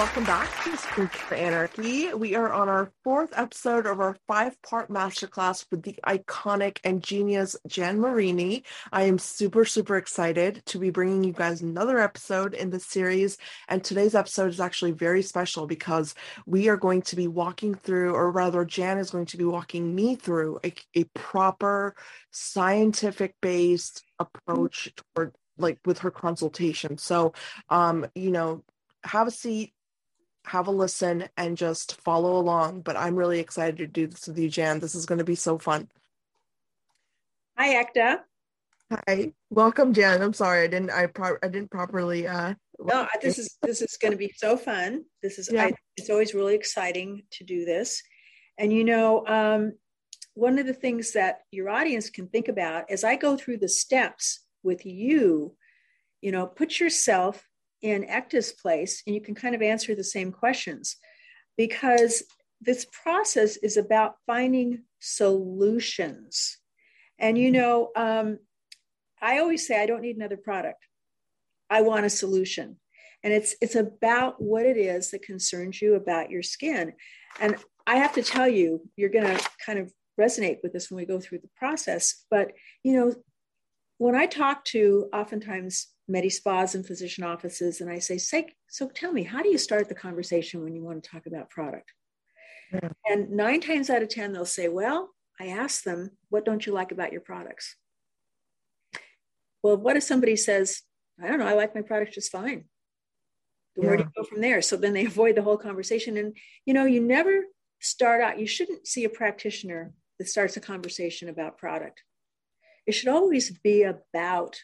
Welcome back to Scream for Anarchy. We are on our fourth episode of our five-part masterclass with the iconic and genius Jan Marini. I am super, super excited to be bringing you guys another episode in the series. And today's episode is actually very special because we are going to be walking through, or rather, Jan is going to be walking me through a, a proper scientific-based approach toward like with her consultation. So, um, you know, have a seat, have a listen, and just follow along. But I'm really excited to do this with you, Jan. This is going to be so fun. Hi, Ekta. Hi, welcome, Jan. I'm sorry I didn't I pro- I didn't properly. uh No, this is this is going to be so fun. This is yeah. I, it's always really exciting to do this, and you know, um, one of the things that your audience can think about as I go through the steps with you, you know, put yourself in Ekta's place and you can kind of answer the same questions because this process is about finding solutions. And you know, um, I always say I don't need another product. I want a solution. And it's it's about what it is that concerns you about your skin. And I have to tell you, you're going to kind of resonate with this when we go through the process. But you know, when I talk to oftentimes medi spas and physician offices, and I say, so tell me, how do you start the conversation when you want to talk about product? Yeah. And nine times out of 10, they'll say, well, I ask them, what don't you like about your products? Well, what if somebody says, I don't know, I like my products just fine. Where do you go from there? So then they avoid the whole conversation. And, you know, you never start out, you shouldn't see a practitioner that starts a conversation about product. It should always be about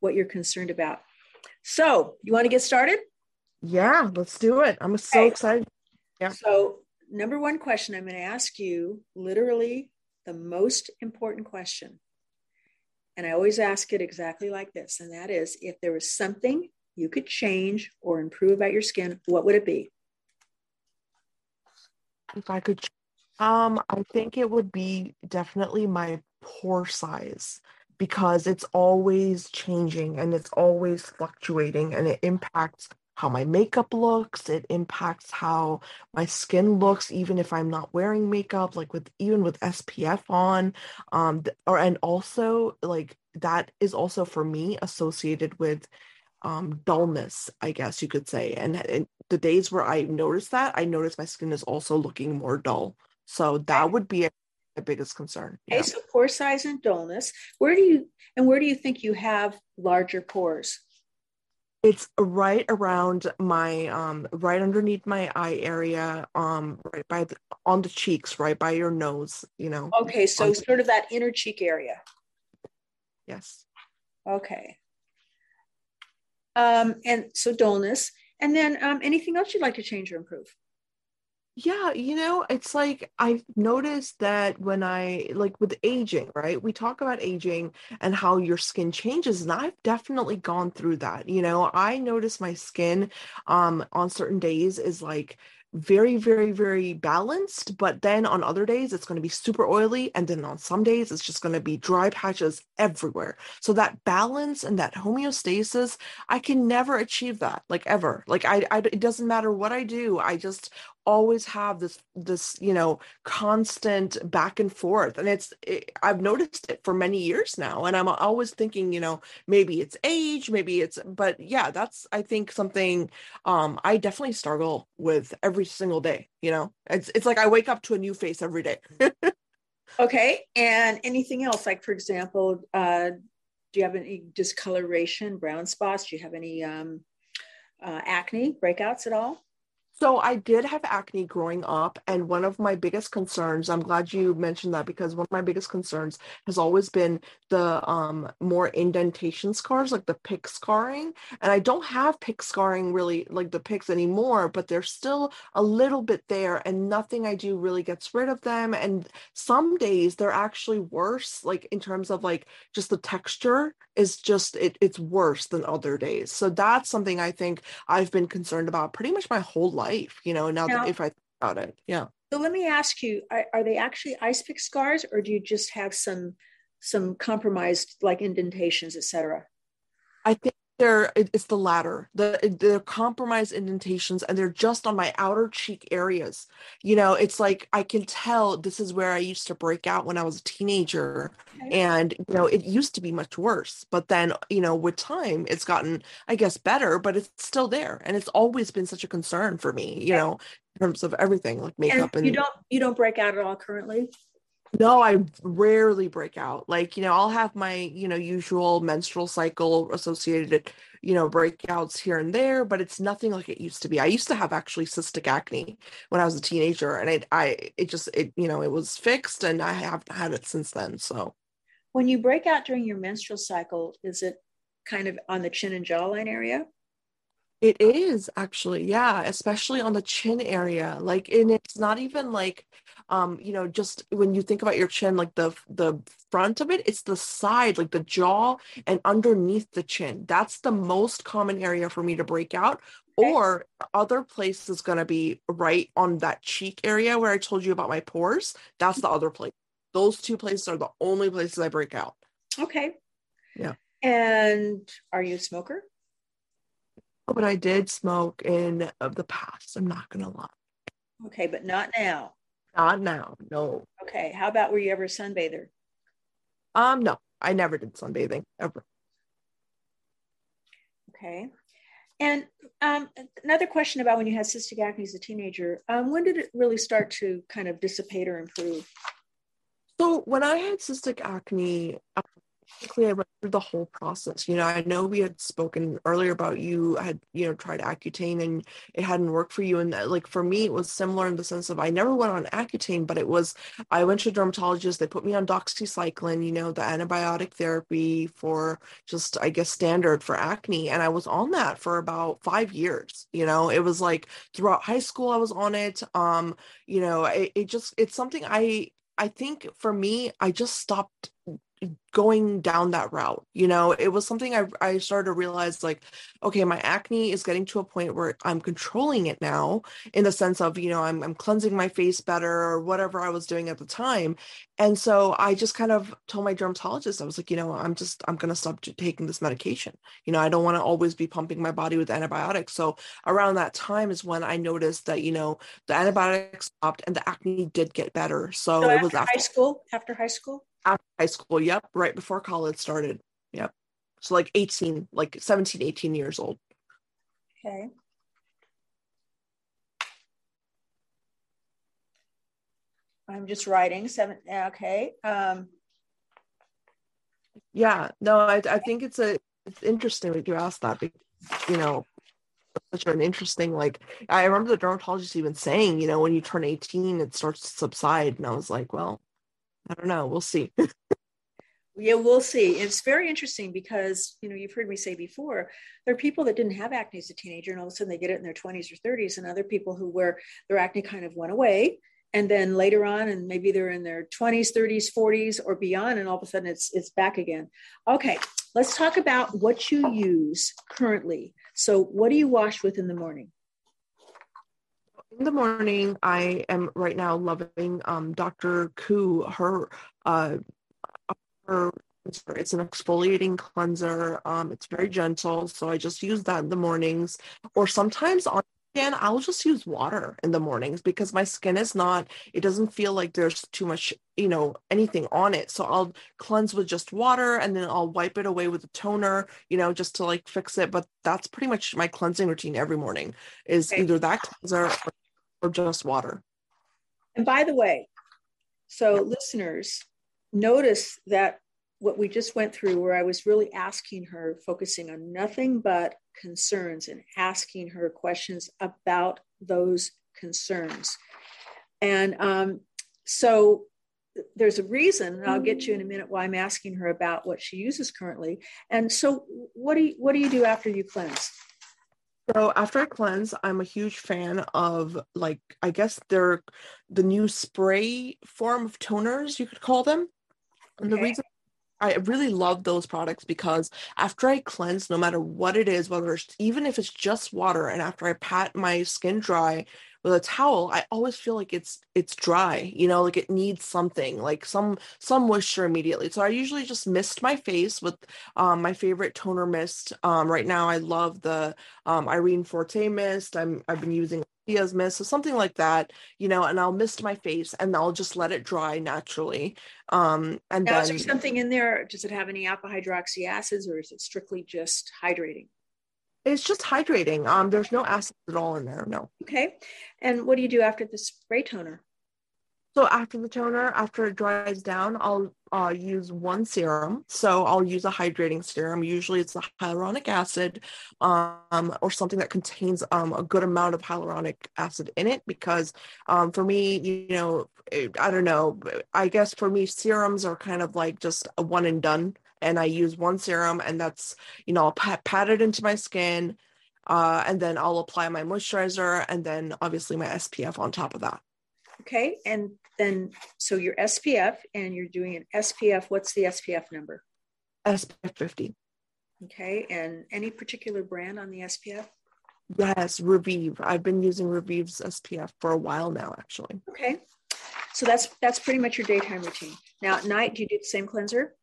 what you're concerned about. So, you want to get started? Yeah, let's do it. I'm so okay. excited. Yeah. So, number one question I'm going to ask you literally the most important question. And I always ask it exactly like this. And that is if there was something you could change or improve about your skin, what would it be? If I could, um, I think it would be definitely my pore size because it's always changing and it's always fluctuating and it impacts how my makeup looks it impacts how my skin looks even if i'm not wearing makeup like with even with spf on um or and also like that is also for me associated with um dullness i guess you could say and, and the days where i notice that i notice my skin is also looking more dull. So that would be a biggest concern. Okay, so pore size and dullness. Where do you and where do you think you have larger pores? It's right around my um right underneath my eye area, um right by the on the cheeks, right by your nose, you know. Okay, so sort of that inner cheek area. Yes. Okay. Um, and so dullness. And then um, anything else you'd like to change or improve? Yeah, you know, it's like I've noticed that when I like with aging, right? We talk about aging and how your skin changes, and I've definitely gone through that. You know, I notice my skin um on certain days is like very very very balanced but then on other days it's going to be super oily and then on some days it's just going to be dry patches everywhere so that balance and that homeostasis i can never achieve that like ever like I, I it doesn't matter what i do i just always have this this you know constant back and forth. And it's it, i've noticed it for many years now and i'm always thinking you know maybe it's age maybe it's but yeah that's i think something um i definitely struggle with every single day you know? It's it's like i wake up to a new face every day. Okay and anything else? Like for example uh do you have any discoloration brown spots? Do you have any um uh, acne breakouts at all so I did have acne growing up, and one of my biggest concerns, I'm glad you mentioned that because one of my biggest concerns has always been the um more indentation scars, like the pick scarring. And I don't have pick scarring really like the picks anymore, but they're still a little bit there, and nothing I do really gets rid of them. And some days they're actually worse, like in terms of like just the texture is just it, it's worse than other days. So that's something I think I've been concerned about pretty much my whole life life, you know, now, now that if I think about it. Yeah. So let me ask you, are, are they actually ice pick scars or do you just have some some compromised like indentations, etc.? I think they're it's the latter. The they're compromised indentations and they're just on my outer cheek areas. You know it's like i can tell this is where i used to break out when i was a teenager okay. and you know it used to be much worse but then you know with time it's gotten i guess better but it's still there and it's always been such a concern for me you know in terms of everything like makeup and, and you don't you don't break out at all currently no, I rarely break out. Like, you know, I'll have my, you know, usual menstrual cycle associated, you know, breakouts here and there, but it's nothing like it used to be. I used to have actually cystic acne when I was a teenager and I I it just it, you know, it was fixed and I haven't had it since then. So when you break out during your menstrual cycle, is it kind of on the chin and jawline area? It is actually, yeah, especially on the chin area. Like, and it's not even like um you know just when you think about your chin like the the front of it it's the side like the jaw and underneath the chin. That's the most common area for me to break out okay. or other place is going to be right on that cheek area where i told you about my pores that's the other place. Those two places are the only places i break out. Okay. Yeah. And are you a smoker but i did smoke in uh, the past i'm not gonna lie okay but not now not now, no. Okay. How about were you ever a sunbather? Um, no, I never did sunbathing ever. Okay. And um, another question about when you had cystic acne as a teenager, um, when did it really start to kind of dissipate or improve? So when I had cystic acne, basically I went through the whole process. You know, I know we had spoken earlier about you had, you know, tried Accutane and it hadn't worked for you. And that, like for me, it was similar in the sense of I never went on Accutane, but it was I went to a dermatologist, they put me on doxycycline, you know, the antibiotic therapy for just I guess standard for acne. And I was on that for about five years. You know, it was like throughout high school I was on it. Um, you know, it, it just it's something I I think for me, I just stopped going down that route you know? It was something I, I started to realize like okay my acne is getting to a point where i'm controlling it now in the sense of you know I'm, I'm cleansing my face better or whatever i was doing at the time. And so i just kind of told my dermatologist i was like you know i'm just i'm going to stop taking this medication. You know i don't want to always be pumping my body with antibiotics. So around that time is when i noticed that you know the antibiotics stopped and the acne did get better. So, so it was after high school? After high school after high school. Yep right before college started. Yep. So like 18 like 17 18 years old. Okay. I'm just writing seven okay um. Yeah no i, I think it's a it's interesting that you asked that because you know such an interesting like i remember the dermatologist even saying you know when you turn 18 it starts to subside. And i was like well I don't know. We'll see. yeah, we'll see. It's very interesting because you know you've heard me say before there are people that didn't have acne as a teenager and all of a sudden they get it in their 20s or 30s, and other people who where their acne kind of went away and then later on and maybe they're in their 20s 30s 40s or beyond and all of a sudden it's it's back again okay let's talk about what you use currently so what do you wash with in the morning in the morning i am right now loving um, dr koo her uh her it's an exfoliating cleanser um it's very gentle so i just use that in the mornings. Or sometimes on again i'll just use water in the mornings because my skin is not it doesn't feel like there's too much you know anything on it so i'll cleanse with just water and then i'll wipe it away with a toner you know just to like fix it but that's pretty much my cleansing routine every morning is okay. either that cleanser or or just water. And by the way, so listeners, notice that what we just went through, where I was really asking her, focusing on nothing but concerns and asking her questions about those concerns. And um, so there's a reason, and I'll get you in a minute why I'm asking her about what she uses currently. And so, what do you, what do you do after you cleanse? So after I cleanse, I'm a huge fan of like I guess they're the new spray form of toners, you could call them. And okay. the reason I really love those products because after I cleanse, no matter what it is, whether it's even if it's just water, and after I pat my skin dry with a towel i always feel like it's it's dry you know like it needs something like some some moisture immediately so i usually just mist my face with um, my favorite toner mist um, right now i love the um, irene forte mist i'm i've been using Diaz mist, so something like that, you know, and I'll mist my face and I'll just let it dry naturally. Um, and now, then, is there something in there? Does it have any alpha hydroxy acids or is it strictly just hydrating? It's just hydrating. Um, there's no acid at all in there. No. Okay. And what do you do after the spray toner? So after the toner, after it dries down, I'll uh, use one serum. So I'll use a hydrating serum. Usually it's a hyaluronic acid um, or something that contains um, a good amount of hyaluronic acid in it because um, for me, you know, I don't know, I guess for me, serums are kind of like just a one and done. And I use one serum and that's, you know, I'll pat, pat it into my skin uh, and then I'll apply my moisturizer and then obviously my SPF on top of that. Okay. And then, so your SPF and you're doing an SPF. What's the SPF number? SPF 50. Okay. And any particular brand on the SPF? Yes, Revive. I've been using Revive's SPF for a while now, actually. Okay. So that's that's pretty much your daytime routine. Now at night, do you do the same cleanser?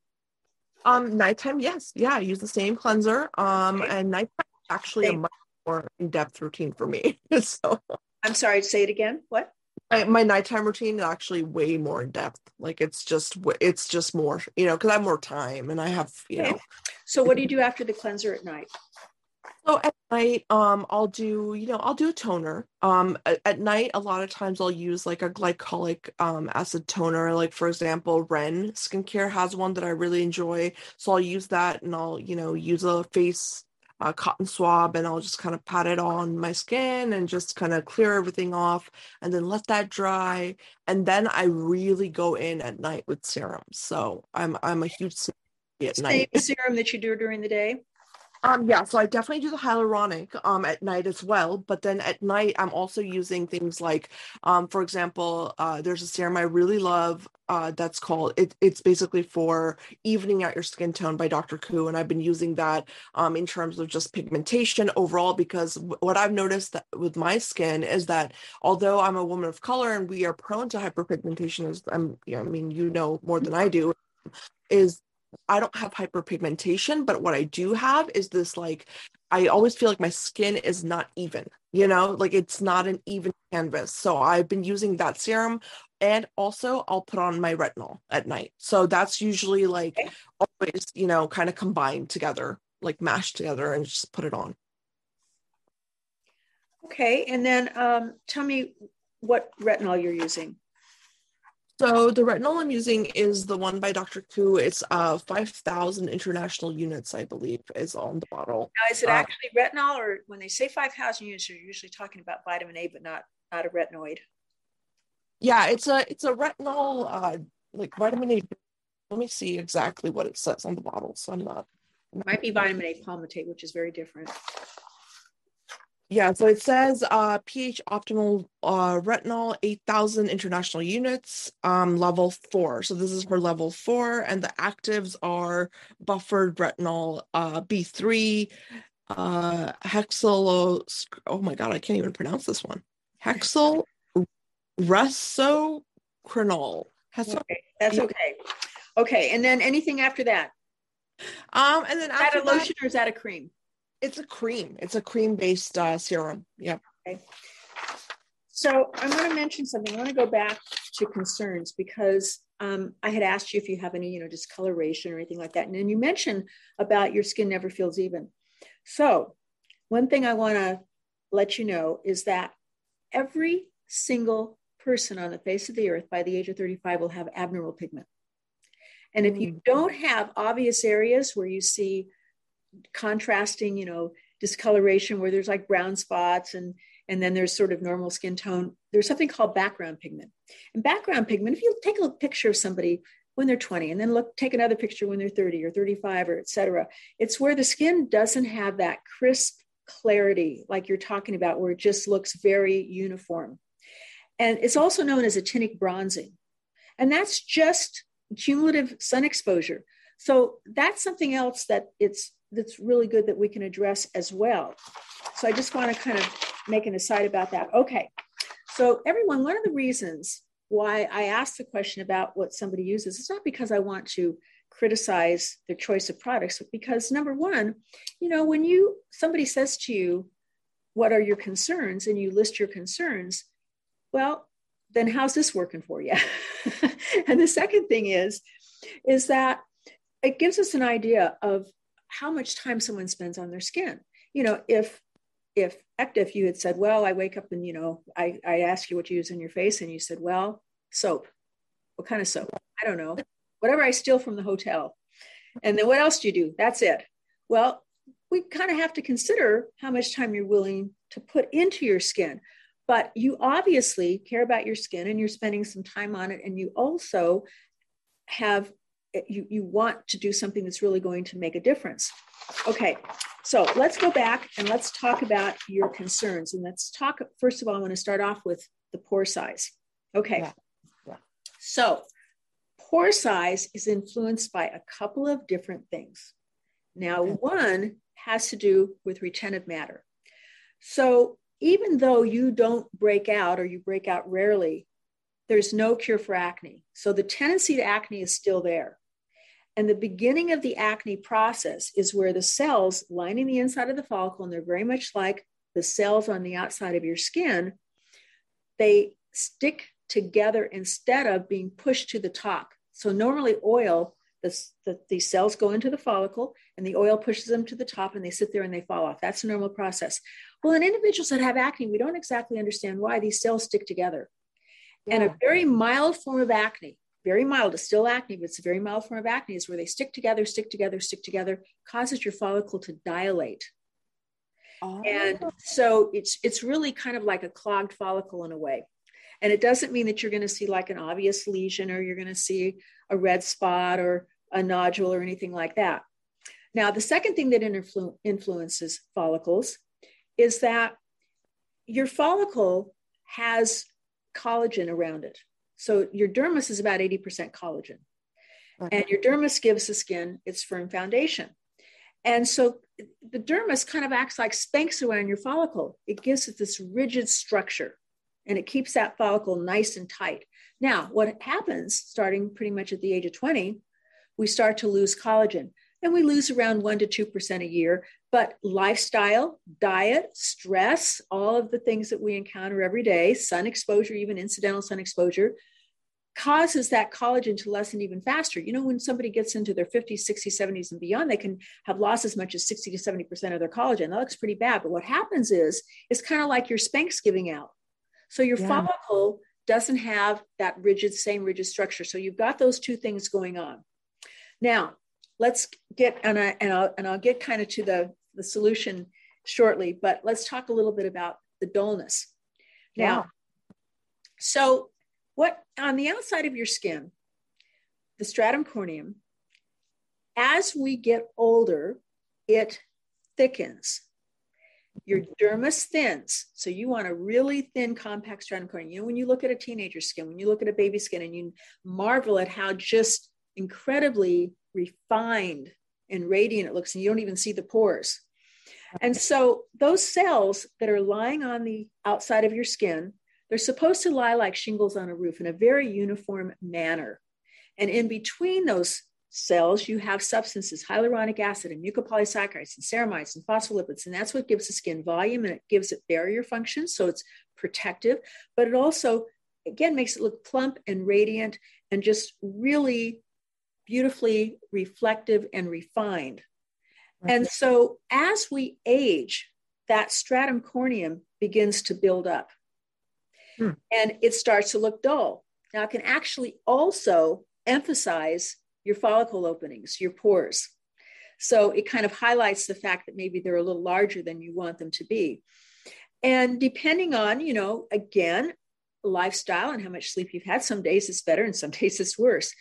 Um, nighttime, yes. Yeah, I use the same cleanser. Um, okay. and nighttime actually same. a much more in-depth routine for me. so I'm sorry, say it again. What? my, my nighttime routine is actually way more in depth. Like it's just it's just more, you know, because I have more time and I have, you okay. know. So what do you do after the cleanser at night? So at night, um, I'll do, you know, I'll do a toner. Um, at, at night, a lot of times I'll use like a glycolic um, acid toner. Like for example, Ren Skincare has one that I really enjoy. So I'll use that, and I'll, you know, use a face a cotton swab and I'll just kind of pat it on my skin and just kind of clear everything off and then let that dry. And then I really go in at night with serums. So I'm I'm a huge at Same night. serum that you do during the day? Um, yeah, so I definitely do the hyaluronic um, at night as well. But then at night, I'm also using things like, um, for example, uh, there's a serum I really love uh, that's called, it, it's basically for evening out your skin tone by Dr. Koo. And I've been using that um, in terms of just pigmentation overall, because w- what I've noticed that with my skin is that although I'm a woman of color and we are prone to hyperpigmentation, as I'm, know, I mean, you know more than I do, is I don't have hyperpigmentation, but what I do have is this like I always feel like my skin is not even, you know, like it's not an even canvas. So I've been using that serum and also I'll put on my retinol at night. So that's usually like okay. always, you know, kind of combined together, like mashed together and just put it on. Okay. And then um, tell me what retinol you're using. So the retinol I'm using is the one by Dr. Koo. It's uh 5,000 international units, I believe, is on the bottle. Now, is it uh, actually retinol, or when they say 5,000 units, you're usually talking about vitamin A, but not not a retinoid? Yeah, it's a it's a retinol, uh, like vitamin A. Let me see exactly what it says on the bottle. So I'm not. It might be vitamin A palmitate, which is very different. Yeah, so it says uh, pH optimal uh, retinol 8,000 international units, um, level four. So this is for level four, and the actives are buffered retinol uh, B3, uh, hexyl. Oh my god, I can't even pronounce this one. Hexyl resocrinol. Okay, that's okay. Okay, and then anything after that? Um, and then is that a lotion that, or is that a cream? It's a cream. It's a cream based uh, serum. Yeah. Okay. So I want to mention something. I want to go back to concerns because um, I had asked you if you have any, you know, discoloration or anything like that. And then you mentioned about your skin never feels even. So one thing I want to let you know is that every single person on the face of the earth by the age of 35 will have abnormal pigment. And if you mm. don't have obvious areas where you see contrasting, you know, discoloration where there's like brown spots and and then there's sort of normal skin tone. There's something called background pigment. And background pigment, if you take a picture of somebody when they're 20 and then look take another picture when they're 30 or 35 or etc it's where the skin doesn't have that crisp clarity like you're talking about where it just looks very uniform and it's also known as actinic bronzing and that's just cumulative sun exposure so that's something else that it's that's really good that we can address as well. So I just want to kind of make an aside about that. Okay. So, everyone, one of the reasons why I asked the question about what somebody uses is not because I want to criticize their choice of products, but because number one, you know, when you somebody says to you, what are your concerns? And you list your concerns, well, then how's this working for you? and the second thing is, is that it gives us an idea of how much time someone spends on their skin. You know, if if if you had said, well, I wake up and you know, I, I ask you what you use in your face, and you said, well, soap. What kind of soap? I don't know. Whatever I steal from the hotel. And then what else do you do? That's it. Well, we kind of have to consider how much time you're willing to put into your skin. But you obviously care about your skin and you're spending some time on it. And you also have, you, you want to do something that's really going to make a difference. Okay, so let's go back and let's talk about your concerns. And let's talk, first of all, I want to start off with the pore size. Okay, yeah. Yeah. so pore size is influenced by a couple of different things. Now, one has to do with retentive matter. So even though you don't break out or you break out rarely, there's no cure for acne. So the tendency to acne is still there. And the beginning of the acne process is where the cells lining the inside of the follicle, and they're very much like the cells on the outside of your skin, they stick together instead of being pushed to the top. So normally oil, the, the, these cells go into the follicle and the oil pushes them to the top and they sit there and they fall off. That's a normal process. Well, in individuals that have acne, we don't exactly understand why these cells stick together. Yeah. And a very mild form of acne, very mild, it's still acne, but it's a very mild form of acne, is where they stick together, stick together, stick together, causes your follicle to dilate. Oh. And so it's it's really kind of like a clogged follicle in a way. And it doesn't mean that you're going to see like an obvious lesion or you're going to see a red spot or a nodule or anything like that. Now, the second thing that influ- influences follicles is that your follicle has collagen around it. So your dermis is about 80% collagen. Okay. And your dermis gives the skin its firm foundation. And so the dermis kind of acts like Spanx around your follicle. It gives it this rigid structure and it keeps that follicle nice and tight. Now, what happens starting pretty much at the age of 20, we start to lose collagen and we lose around 1% to 2% a year. But lifestyle, diet, stress, all of the things that we encounter every day, sun exposure, even incidental sun exposure, causes that collagen to lessen even faster. You know, when somebody gets into their 50s, 60s, 70s, and beyond, they can have lost as much as 60 to 70% of their collagen. That looks pretty bad. But what happens is it's kind of like your Spanx giving out. So your yeah. follicle doesn't have that rigid, same rigid structure. So you've got those two things going on. Now, let's get and I and I'll and I'll get kind of to the the solution shortly, but let's talk a little bit about the dullness. Now, yeah. so what on the outside of your skin, the stratum corneum, as we get older, it thickens your dermis thins. So you want a really thin, compact stratum corneum. You know, when you look at a teenager's skin, when you look at a baby's skin and you marvel at how just incredibly refined and radiant it looks, and you don't even see the pores. And so those cells that are lying on the outside of your skin, they're supposed to lie like shingles on a roof in a very uniform manner. And in between those cells, you have substances, hyaluronic acid and mucopolysaccharides and ceramides and phospholipids. And that's what gives the skin volume and it gives it barrier function. So it's protective, but it also, again, makes it look plump and radiant and just really beautifully reflective and refined. And so as we age, that stratum corneum begins to build up hmm. and it starts to look dull. Now, it can actually also emphasize your follicle openings, your pores. So it kind of highlights the fact that maybe they're a little larger than you want them to be. And depending on, you know, again, lifestyle and how much sleep you've had, some days it's better and some days it's worse.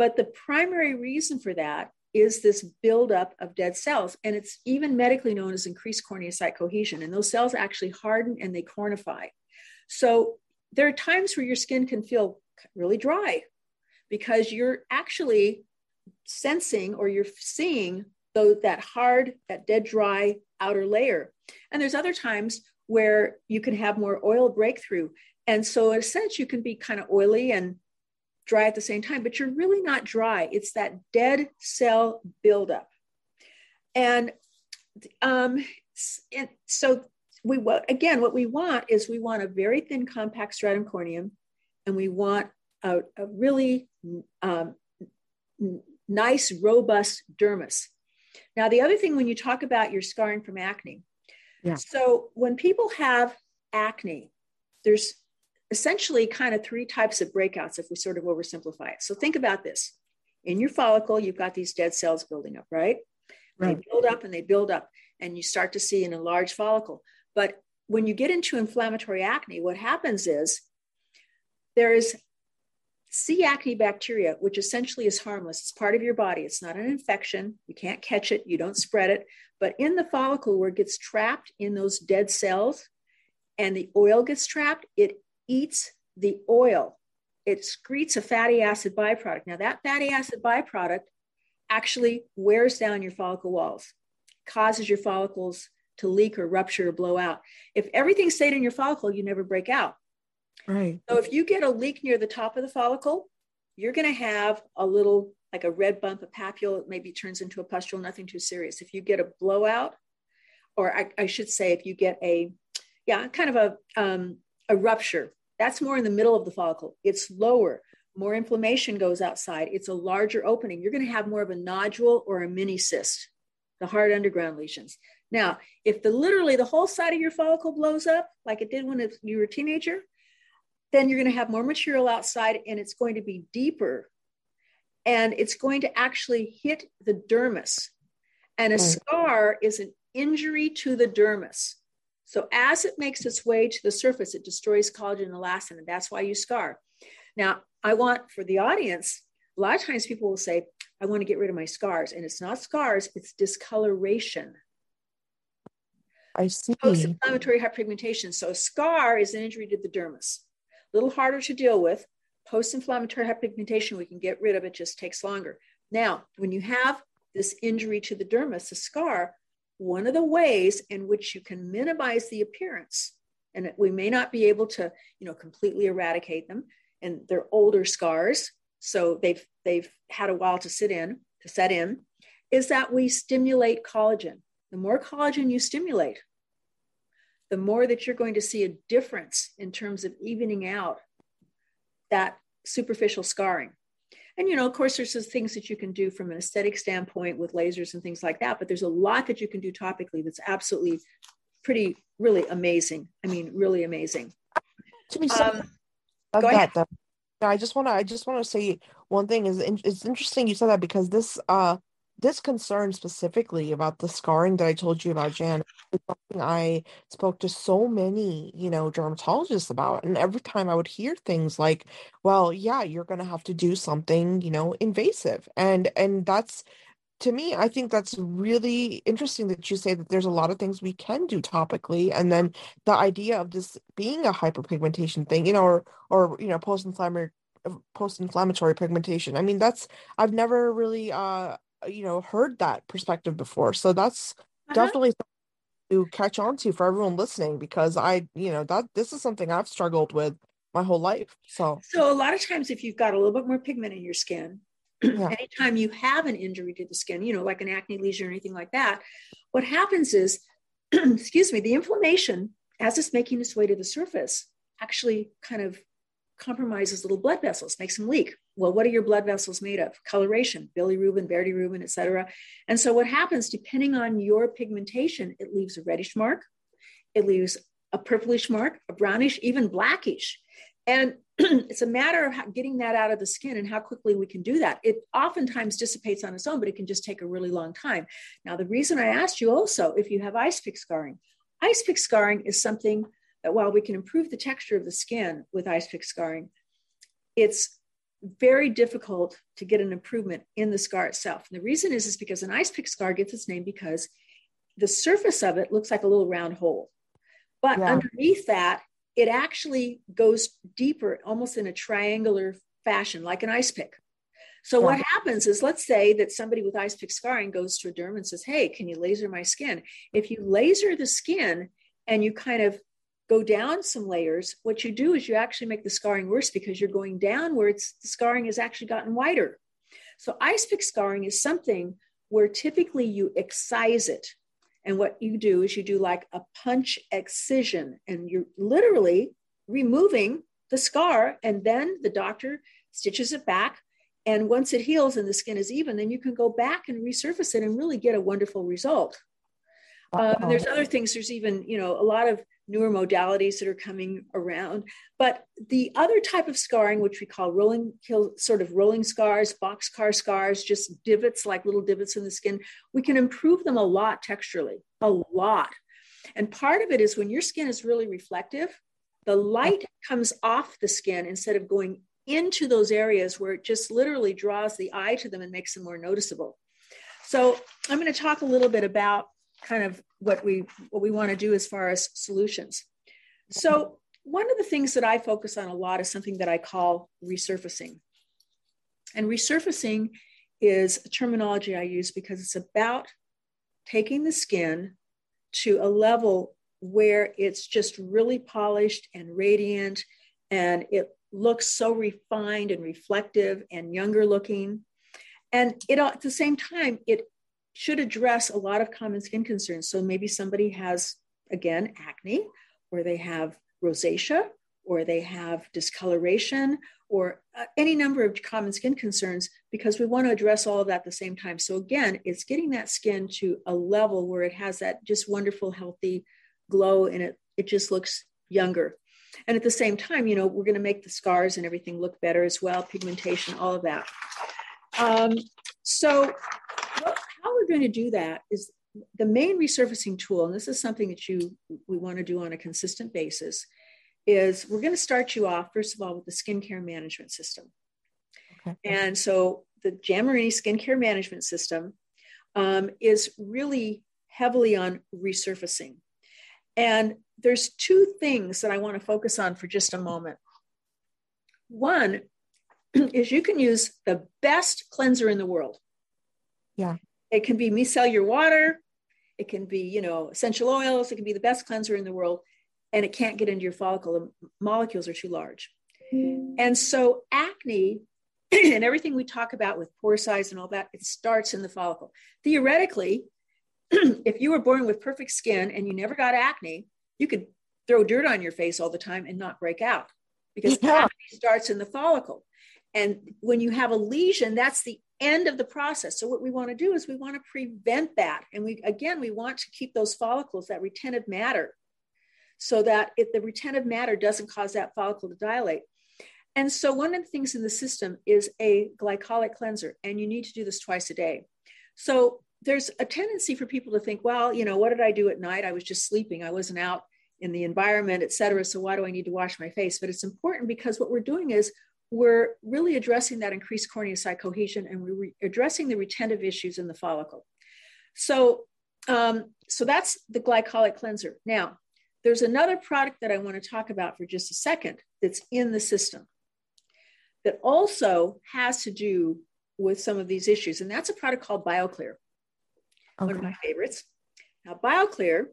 But the primary reason for that is this buildup of dead cells. And it's even medically known as increased corneocyte cohesion. And those cells actually harden and they cornify. So there are times where your skin can feel really dry because you're actually sensing or you're seeing though that hard, that dead dry outer layer. And there's other times where you can have more oil breakthrough. And so, in a sense, you can be kind of oily and dry at the same time, but you're really not dry. It's that dead cell buildup. And um, and so we again, what we want is we want a very thin compact stratum corneum, and we want a, a really um, nice, robust dermis. Now, the other thing when you talk about your scarring from acne, yeah. so when people have acne, there's essentially kind of three types of breakouts if we sort of oversimplify it. So think about this. In your follicle, you've got these dead cells building up, right? right? They build up and they build up, and you start to see an enlarged follicle. But when you get into inflammatory acne, what happens is there is C. acne bacteria, which essentially is harmless. It's part of your body. It's not an infection. You can't catch it. You don't spread it. But in the follicle where it gets trapped in those dead cells and the oil gets trapped, it eats the oil. It excretes a fatty acid byproduct. Now, that fatty acid byproduct actually wears down your follicle walls, causes your follicles to leak or rupture or blow out. If everything stayed in your follicle, you never break out. Right. So if you get a leak near the top of the follicle, you're going to have a little like a red bump, a papule, it maybe turns into a pustule, nothing too serious. If you get a blowout, or I, I should say, if you get a, yeah, kind of a, um, a rupture, that's more in the middle of the follicle. It's lower, more inflammation goes outside. It's a larger opening. You're going to have more of a nodule or a mini cyst, the hard underground lesions. Now, if the literally the whole side of your follicle blows up, like it did when you were a teenager, then you're going to have more material outside and it's going to be deeper and it's going to actually hit the dermis. And a mm. scar is an injury to the dermis. So as it makes its way to the surface, it destroys collagen and elastin, and that's why you scar. Now, I want for the audience, a lot of times people will say, I want to get rid of my scars. And it's not scars, it's discoloration. I see. Post-inflammatory hyperpigmentation. So a scar is an injury to the dermis a little harder to deal with. Post inflammatory hyperpigmentation, we can get rid of it, just takes longer. Now, when you have this injury to the dermis, a scar, one of the ways in which you can minimize the appearance, and we may not be able to, you know, completely eradicate them, and they're older scars, so they've they've had a while to sit in, to set in, is that we stimulate collagen. The more collagen you stimulate, the more that you're going to see a difference in terms of evening out that superficial scarring. And, you know, of course, there's things that you can do from an aesthetic standpoint with lasers and things like that, but there's a lot that you can do topically that's absolutely pretty, really amazing. I mean, really amazing. Um, go that, though. I just want to, I just want to say one thing is it's interesting you said that because this, uh, this concern specifically about the scarring that I told you about, Jan, is something I spoke to so many, you know, dermatologists about. And every time I would hear things like, well, yeah, you're gonna have to do something, you know, invasive. And and that's to me, I think that's really interesting that you say that there's a lot of things we can do topically. And then the idea of this being a hyperpigmentation thing, you know, or or you know, post-inflammatory post-inflammatory pigmentation. I mean, that's I've never really uh you know heard that perspective before so that's uh-huh. definitely to catch on to for everyone listening because i you know that this is something i've struggled with my whole life so so a lot of times if you've got a little bit more pigment in your skin yeah. anytime you have an injury to the skin you know like an acne lesion or anything like that what happens is excuse me the inflammation as it's making its way to the surface actually kind of compromises little blood vessels, makes them leak. Well, what are your blood vessels made of? Coloration, bilirubin, bilirubin, et cetera. And so what happens, depending on your pigmentation, it leaves a reddish mark, it leaves a purplish mark, a brownish, even blackish. And it's a matter of how, getting that out of the skin and how quickly we can do that. It oftentimes dissipates on its own, but it can just take a really long time. Now, the reason I asked you also if you have ice pick scarring, ice pick scarring is something that while we can improve the texture of the skin with ice pick scarring, it's very difficult to get an improvement in the scar itself. And the reason is, is because an ice pick scar gets its name because the surface of it looks like a little round hole. But yeah. underneath that, it actually goes deeper, almost in a triangular fashion, like an ice pick. So, yeah. what happens is, let's say that somebody with ice pick scarring goes to a derm and says, Hey, can you laser my skin? If you laser the skin and you kind of go down some layers, what you do is you actually make the scarring worse because you're going down where it's the scarring has actually gotten wider. So ice pick scarring is something where typically you excise it. And what you do is you do like a punch excision and you're literally removing the scar and then the doctor stitches it back and once it heals and the skin is even then you can go back and resurface it and really get a wonderful result um, there's other things there's even you know a lot of newer modalities that are coming around but the other type of scarring which we call rolling kill sort of rolling scars boxcar scars just divots like little divots in the skin we can improve them a lot texturally a lot and part of it is when your skin is really reflective the light comes off the skin instead of going into those areas where it just literally draws the eye to them and makes them more noticeable. So I'm going to talk a little bit about kind of what we what we want to do as far as solutions. So one of the things that I focus on a lot is something that I call resurfacing. And resurfacing is a terminology I use because it's about taking the skin to a level where it's just really polished and radiant and it looks so refined and reflective and younger looking. And it at the same time, it should address a lot of common skin concerns. So maybe somebody has, again, acne, or they have rosacea, or they have discoloration, or uh, any number of common skin concerns, because we want to address all of that at the same time. So again, it's getting that skin to a level where it has that just wonderful, healthy glow and it, it just looks younger. And at the same time, you know, we're going to make the scars and everything look better as well, pigmentation, all of that. Um, so, we're going to do that is the main resurfacing tool, and this is something that you we want to do on a consistent basis, is we're going to start you off first of all with the skincare management system. Okay. And so the Jan Marini skincare management system um, is really heavily on resurfacing. And there's two things that I want to focus on for just a moment. One is you can use the best cleanser in the world. Yeah. It can be micellar water, it can be, you know, essential oils, it can be the best cleanser in the world, and it can't get into your follicle. The molecules are too large. Mm. And so acne and everything we talk about with pore size and all that, it starts in the follicle. Theoretically, if you were born with perfect skin and you never got acne, you could throw dirt on your face all the time and not break out because yeah. acne starts in the follicle. And when you have a lesion, that's the end of the process. So what we want to do is we want to prevent that. And we again, we want to keep those follicles, that retentive matter, so that if the retentive matter doesn't cause that follicle to dilate. And so one of the things in the system is a glycolic cleanser, and you need to do this twice a day. So there's a tendency for people to think, well, you know, what did I do at night? I was just sleeping. I wasn't out in the environment, et cetera. So why do I need to wash my face? But it's important because what we're doing is we're really addressing that increased corneocyte cohesion and we're re- addressing the retentive issues in the follicle. So, um, so that's the glycolic cleanser. Now, there's another product that I want to talk about for just a second that's in the system that also has to do with some of these issues, and that's a product called BioClear okay. one of my favorites. Now, BioClear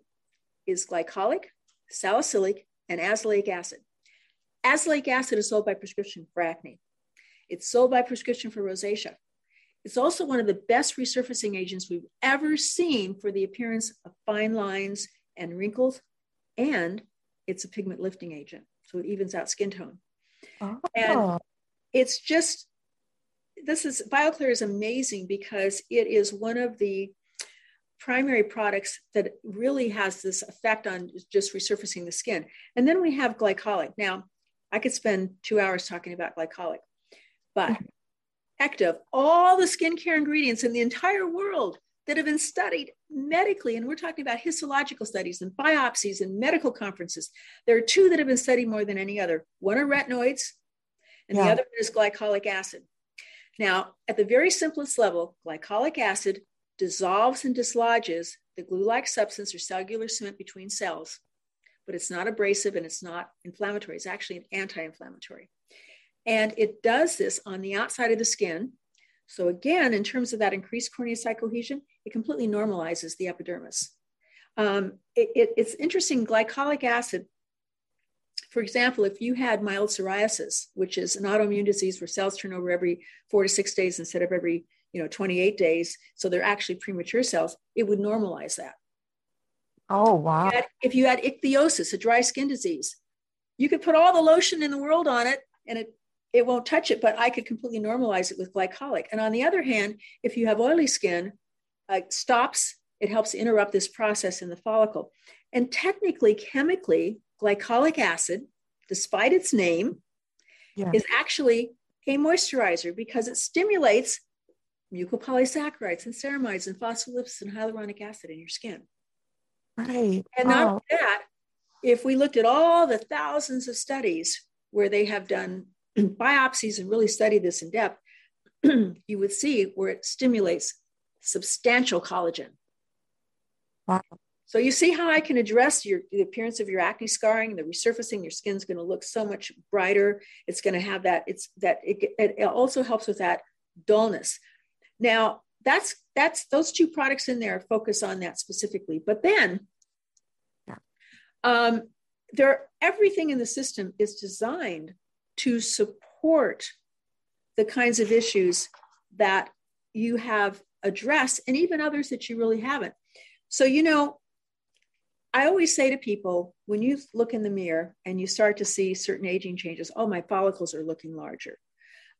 is glycolic, salicylic, and azelaic acid. Azelaic acid is sold by prescription for acne. It's sold by prescription for rosacea. It's also one of the best resurfacing agents we've ever seen for the appearance of fine lines and wrinkles, and it's a pigment lifting agent, so it evens out skin tone. Oh. And ah. it's just this is BioClear is amazing because it is one of the primary products that really has this effect on just resurfacing the skin. And then we have glycolic. Now, I could spend two hours talking about glycolic, but mm-hmm. heck of all the skincare ingredients in the entire world that have been studied medically, and we're talking about histological studies and biopsies and medical conferences. There are two that have been studied more than any other. One are retinoids, and yeah. the other one is glycolic acid. Now, at the very simplest level, glycolic acid dissolves and dislodges the glue-like substance or cellular cement between cells, but it's not abrasive and it's not inflammatory. It's actually an anti-inflammatory. And it does this on the outside of the skin. So again, in terms of that increased corneocyte cohesion, it completely normalizes the epidermis. Um, it, it, it's interesting, glycolic acid for example, if you had mild psoriasis, which is an autoimmune disease where cells turn over every four to six days instead of every you know 28 days, so they're actually premature cells, it would normalize that. Oh wow! If you, had, if you had ichthyosis, a dry skin disease, you could put all the lotion in the world on it, and it it won't touch it. But I could completely normalize it with glycolic. And on the other hand, if you have oily skin, uh, stops. It helps interrupt this process in the follicle. And technically, chemically, glycolic acid, despite its name, yeah. is actually a moisturizer because it stimulates mucopolysaccharides and ceramides and phospholipids and hyaluronic acid in your skin. Right. And wow. not that, if we looked at all the thousands of studies where they have done biopsies and really studied this in depth, you would see where it stimulates substantial collagen. Wow. So you see how I can address your the appearance of your acne scarring, the resurfacing. Your skin's going to look so much brighter. It's going to have that. It's that it, it also helps with that dullness. Now that's that's those two products in there focus on that specifically. But then, um, there everything in the system is designed to support the kinds of issues that you have addressed, and even others that you really haven't. So you know I always say to people when you look in the mirror and you start to see certain aging changes, oh, my follicles are looking larger.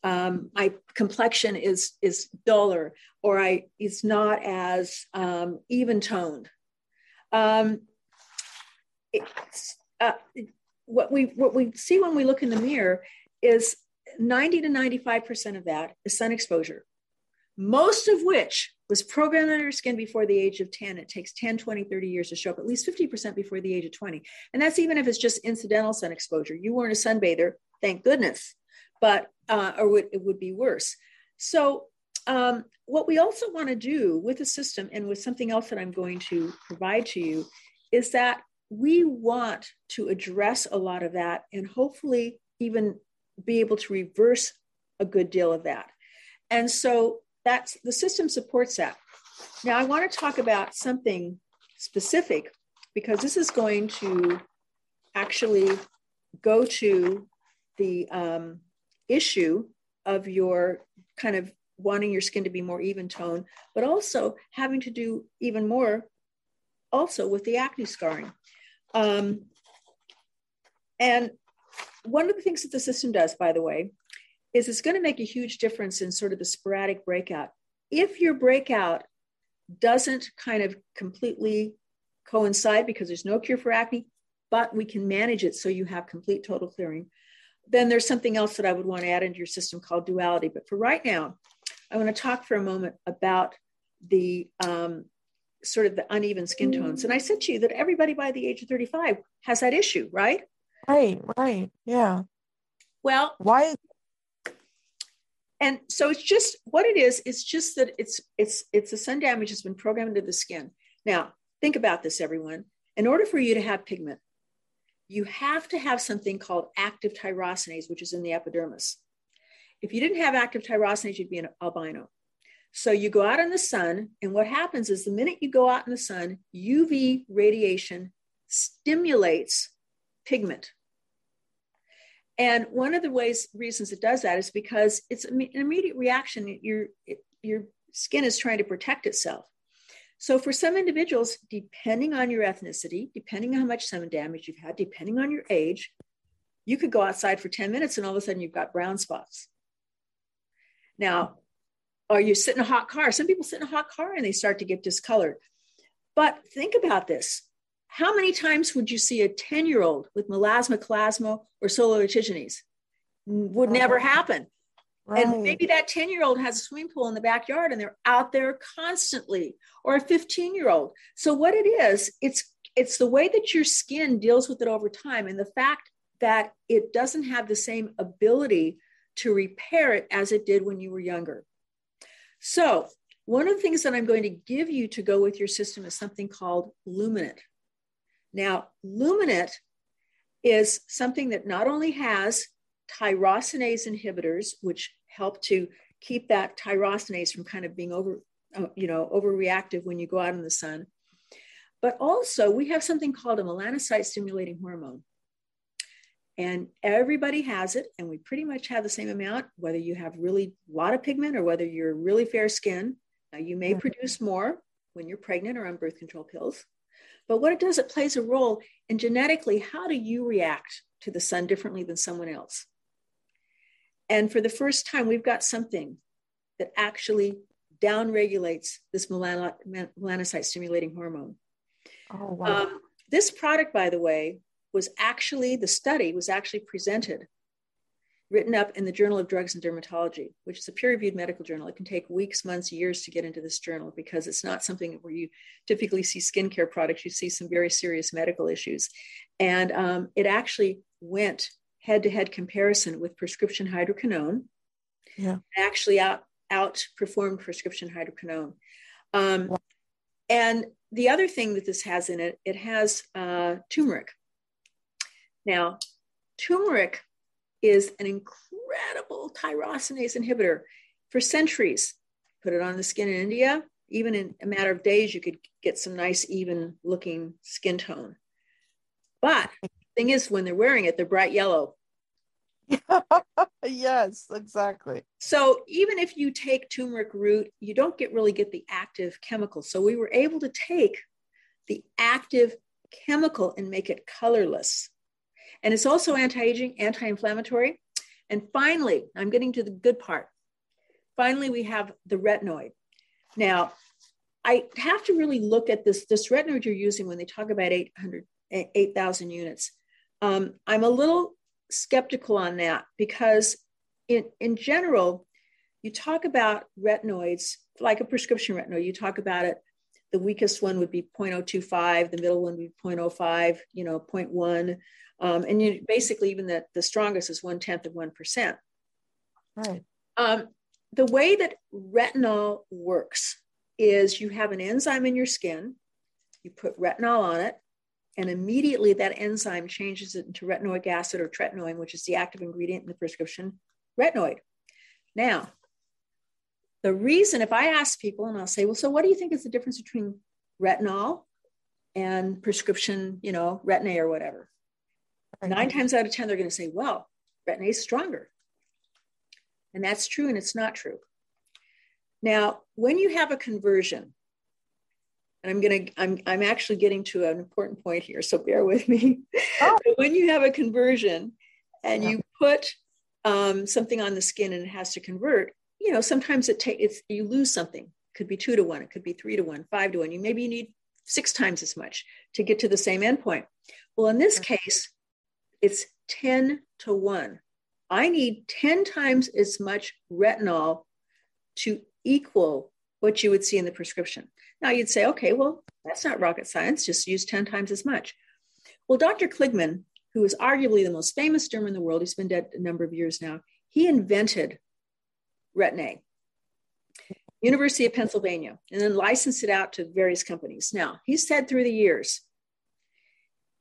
Um, my complexion is is duller, or I it's not as um, even toned. Um, uh, what we what we see when we look in the mirror is 90 to 95 percent of that is sun exposure most of which was programmed under skin before the age of 10. It takes 10, 20, 30 years to show up, at least 50% before the age of 20. And that's even if it's just incidental sun exposure. You weren't a sunbather, thank goodness, but, uh, or it would be worse. So, um, what we also want to do with the system and with something else that I'm going to provide to you is that we want to address a lot of that and hopefully even be able to reverse a good deal of that. And so that's the system supports that. Now I want to talk about something specific because this is going to actually go to the um, issue of your kind of wanting your skin to be more even tone, but also having to do even more also with the acne scarring. Um, and one of the things that the system does, by the way, is it's going to make a huge difference in sort of the sporadic breakout. If your breakout doesn't kind of completely coincide because there's no cure for acne, but we can manage it so you have complete total clearing, then there's something else that I would want to add into your system called duality. But for right now, I want to talk for a moment about the um, sort of the uneven skin tones. And I said to you that everybody by the age of 35 has that issue, right? Right, right. Yeah. Well, why and so it's just what it is it's just that it's it's it's the sun damage has been programmed into the skin now think about this everyone in order for you to have pigment you have to have something called active tyrosinase which is in the epidermis if you didn't have active tyrosinase you'd be an albino so you go out in the sun and what happens is the minute you go out in the sun uv radiation stimulates pigment and one of the ways reasons it does that is because it's an immediate reaction. Your your skin is trying to protect itself. So for some individuals, depending on your ethnicity, depending on how much sun damage you've had, depending on your age, you could go outside for 10 minutes and all of a sudden you've got brown spots. Now, or you sit in a hot car. Some people sit in a hot car and they start to get discolored. But think about this. How many times would you see a 10 year old with melasma, chloasma, or solar? Would uh-huh. never happen. Right. And maybe that 10 year old has a swimming pool in the backyard and they're out there constantly, or a 15 year old. So, what it is, it's it's the way that your skin deals with it over time and the fact that it doesn't have the same ability to repair it as it did when you were younger. So, one of the things that I'm going to give you to go with your system is something called Luminate. Now, Luminate is something that not only has tyrosinase inhibitors, which help to keep that tyrosinase from kind of being over, uh, you know, overreactive when you go out in the sun, but also we have something called a melanocyte stimulating hormone. and everybody has it and we pretty much have the same amount whether you have really a lot of pigment or whether you're really fair skin. Now you may produce more when you're pregnant or on birth control pills. But what it does it plays a role in genetically how do you react to the sun differently than someone else and for the first time we've got something that actually downregulates this melanocyte stimulating hormone oh, wow. Um, this product by the way was actually, the study was actually presented, written up in the Journal of Drugs and Dermatology, which is a peer reviewed medical journal. It can take weeks, months, years to get into this journal because it's not something where you typically see skincare products, you see some very serious medical issues. And um, it actually went head to head comparison with prescription hydroquinone. Yeah. Actually out outperformed prescription hydroquinone. Um, and the other thing that this has in it, it has uh, turmeric. Now, turmeric is an incredible tyrosinase inhibitor for centuries. Put it on the skin in India, even in a matter of days, you could get some nice, even looking skin tone. But the thing is, when they're wearing it, they're bright yellow. yes, exactly. So even if you take turmeric root, you don't get really get the active chemical. So we were able to take the active chemical and make it colorless. And it's also anti aging, anti inflammatory. And finally, I'm getting to the good part. Finally, we have the retinoid. Now, I have to really look at this, this retinoid you're using when they talk about 800, 8,000 units. Um, I'm a little skeptical on that because, in, in general, you talk about retinoids like a prescription retinoid, you talk about it. The weakest one would be 0.025, the middle one would be 0.05, you know, 0.1. Um, and you basically even the, the strongest is one tenth of one percent. Right. Um, the way that retinol works is you have an enzyme in your skin, you put retinol on it, and immediately that enzyme changes it into retinoic acid or tretinoin, which is the active ingredient in the prescription retinoid. Now, the reason, if I ask people and I'll say, well, so what do you think is the difference between retinol and prescription, you know, retin-A or whatever? Nine times out of 10, they're going to say, well, retin-A is stronger. And that's true and it's not true. Now, when you have a conversion, and I'm going to, I'm, I'm actually getting to an important point here, so bear with me. Oh. when you have a conversion and yeah. you put um, something on the skin and it has to convert, you know, sometimes it takes, you lose something. It could be two to one, it could be three to one, five to one. You maybe you need six times as much to get to the same endpoint. Well, in this case, it's 10 to 1. I need 10 times as much retinol to equal what you would see in the prescription. Now you'd say, okay, well, that's not rocket science, just use 10 times as much. Well, Dr. Kligman, who is arguably the most famous derm in the world, he's been dead a number of years now, he invented retin-A. University of Pennsylvania, and then licensed it out to various companies. Now, he said through the years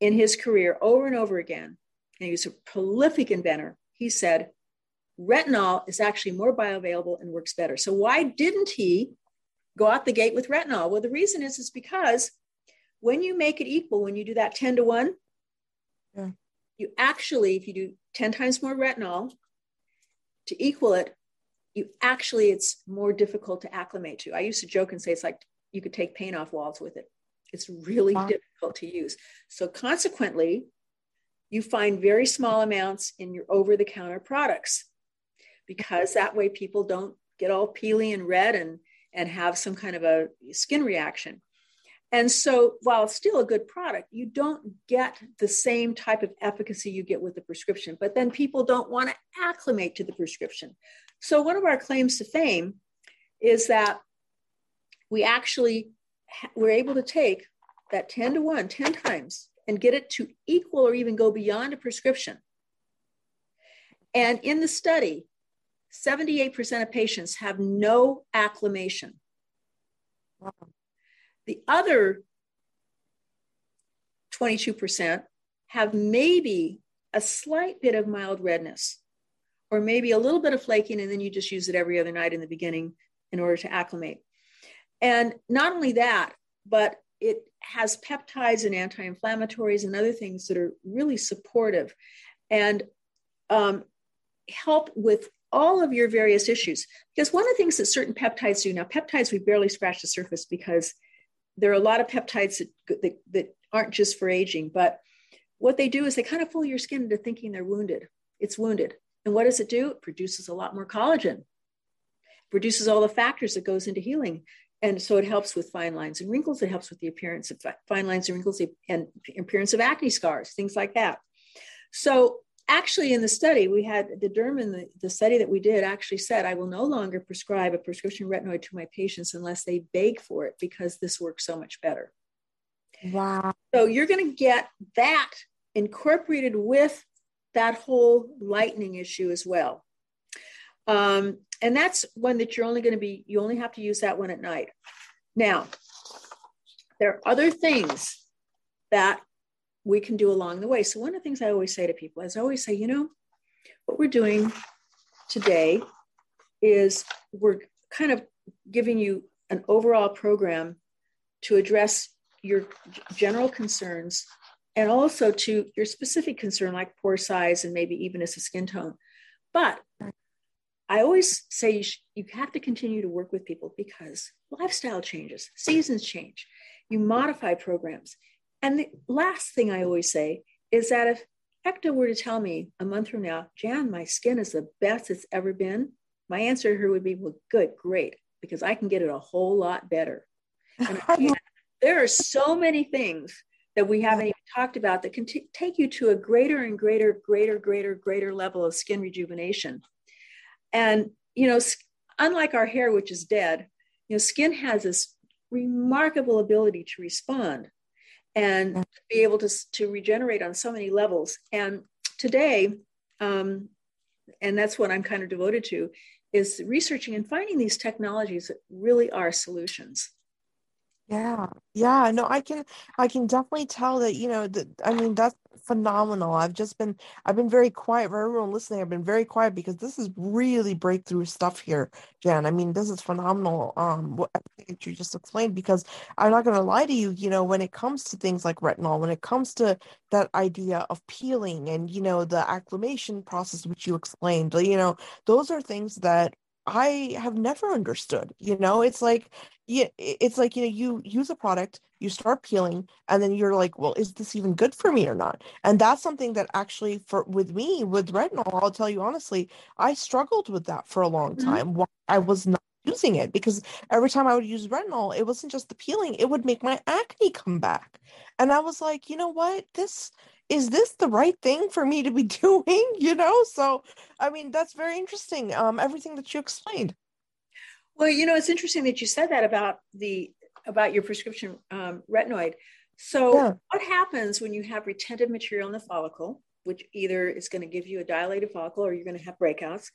in his career over and over again and he was a prolific inventor, he said, retinol is actually more bioavailable and works better. So why didn't he go out the gate with retinol? Well, the reason is is because when you make it equal, when you do that 10 to 1, yeah. you actually, if you do 10 times more retinol to equal it, you actually, it's more difficult to acclimate to. I used to joke and say it's like you could take paint off walls with it. It's really wow. difficult to use. So consequently, you find very small amounts in your over the counter products because that way people don't get all peely and red and, and have some kind of a skin reaction. And so, while it's still a good product, you don't get the same type of efficacy you get with the prescription. But then people don't want to acclimate to the prescription. So, one of our claims to fame is that we actually we're able to take that 10 to 1, 10 times and get it to equal or even go beyond a prescription. And in the study, 78% of patients have no acclimation. Wow. The other 22% have maybe a slight bit of mild redness or maybe a little bit of flaking, and then you just use it every other night in the beginning in order to acclimate. And not only that, but it has peptides and anti-inflammatories and other things that are really supportive. and um, help with all of your various issues. Because one of the things that certain peptides do now, peptides, we barely scratch the surface because there are a lot of peptides that, that, that aren't just for aging, but what they do is they kind of fool your skin into thinking they're wounded. It's wounded. And what does it do? It produces a lot more collagen, it produces all the factors that goes into healing. And so it helps with fine lines and wrinkles. It helps with the appearance of fine lines and wrinkles and appearance of acne scars, things like that. So actually in the study we had the derm the, the study that we did actually said i will no longer prescribe a prescription retinoid to my patients unless they beg for it because this works so much better. Wow. So you're going to get that incorporated with that whole lightening issue as well. Um, and that's one that you're only going to be you only have to use that one at night. Now there are other things that we can do along the way. So, one of the things I always say to people is I always say, you know, what we're doing today is we're kind of giving you an overall program to address your general concerns and also to your specific concern, like pore size and maybe even as a skin tone. But I always say you, sh- you have to continue to work with people because lifestyle changes, seasons change, you modify programs. And the last thing I always say is that if Ekta were to tell me a month from now, Jan, my skin is the best it's ever been, my answer to her would be, well, good, great, because I can get it a whole lot better. And there are so many things that we haven't even talked about that can t- take you to a greater and greater, greater, greater, greater level of skin rejuvenation. And, you know, unlike our hair, which is dead, you know, skin has this remarkable ability to respond and be able to, to regenerate on so many levels. And today, um, and that's what I'm kind of devoted to, is researching and finding these technologies that really are solutions. Yeah, yeah, no, I can, I can definitely tell that, you know, that, I mean, that's phenomenal. I've just been, I've been very quiet for everyone listening. I've been very quiet because this is really breakthrough stuff here, Jan. I mean, this is phenomenal. Um, what you just explained because I'm not going to lie to you, you know, when it comes to things like retinol, when it comes to that idea of peeling and, you know, the acclimation process, which you explained, you know, those are things that I have never understood. You know, it's like yeah, it's like you know, you use a product, you start peeling, and then you're like, well, is this even good for me or not? And that's something that actually, for with me with retinol, I'll tell you honestly, I struggled with that for a long mm-hmm. time. Why I was not using it because every time I would use retinol, it wasn't just the peeling; it would make my acne come back. And I was like, you know what, this is this the right thing for me to be doing you know so i mean that's very interesting um everything that you explained well you know it's interesting that you said that about the about your prescription um, retinoid so yeah. what happens when you have retentive material in the follicle which either is going to give you a dilated follicle or you're going to have breakouts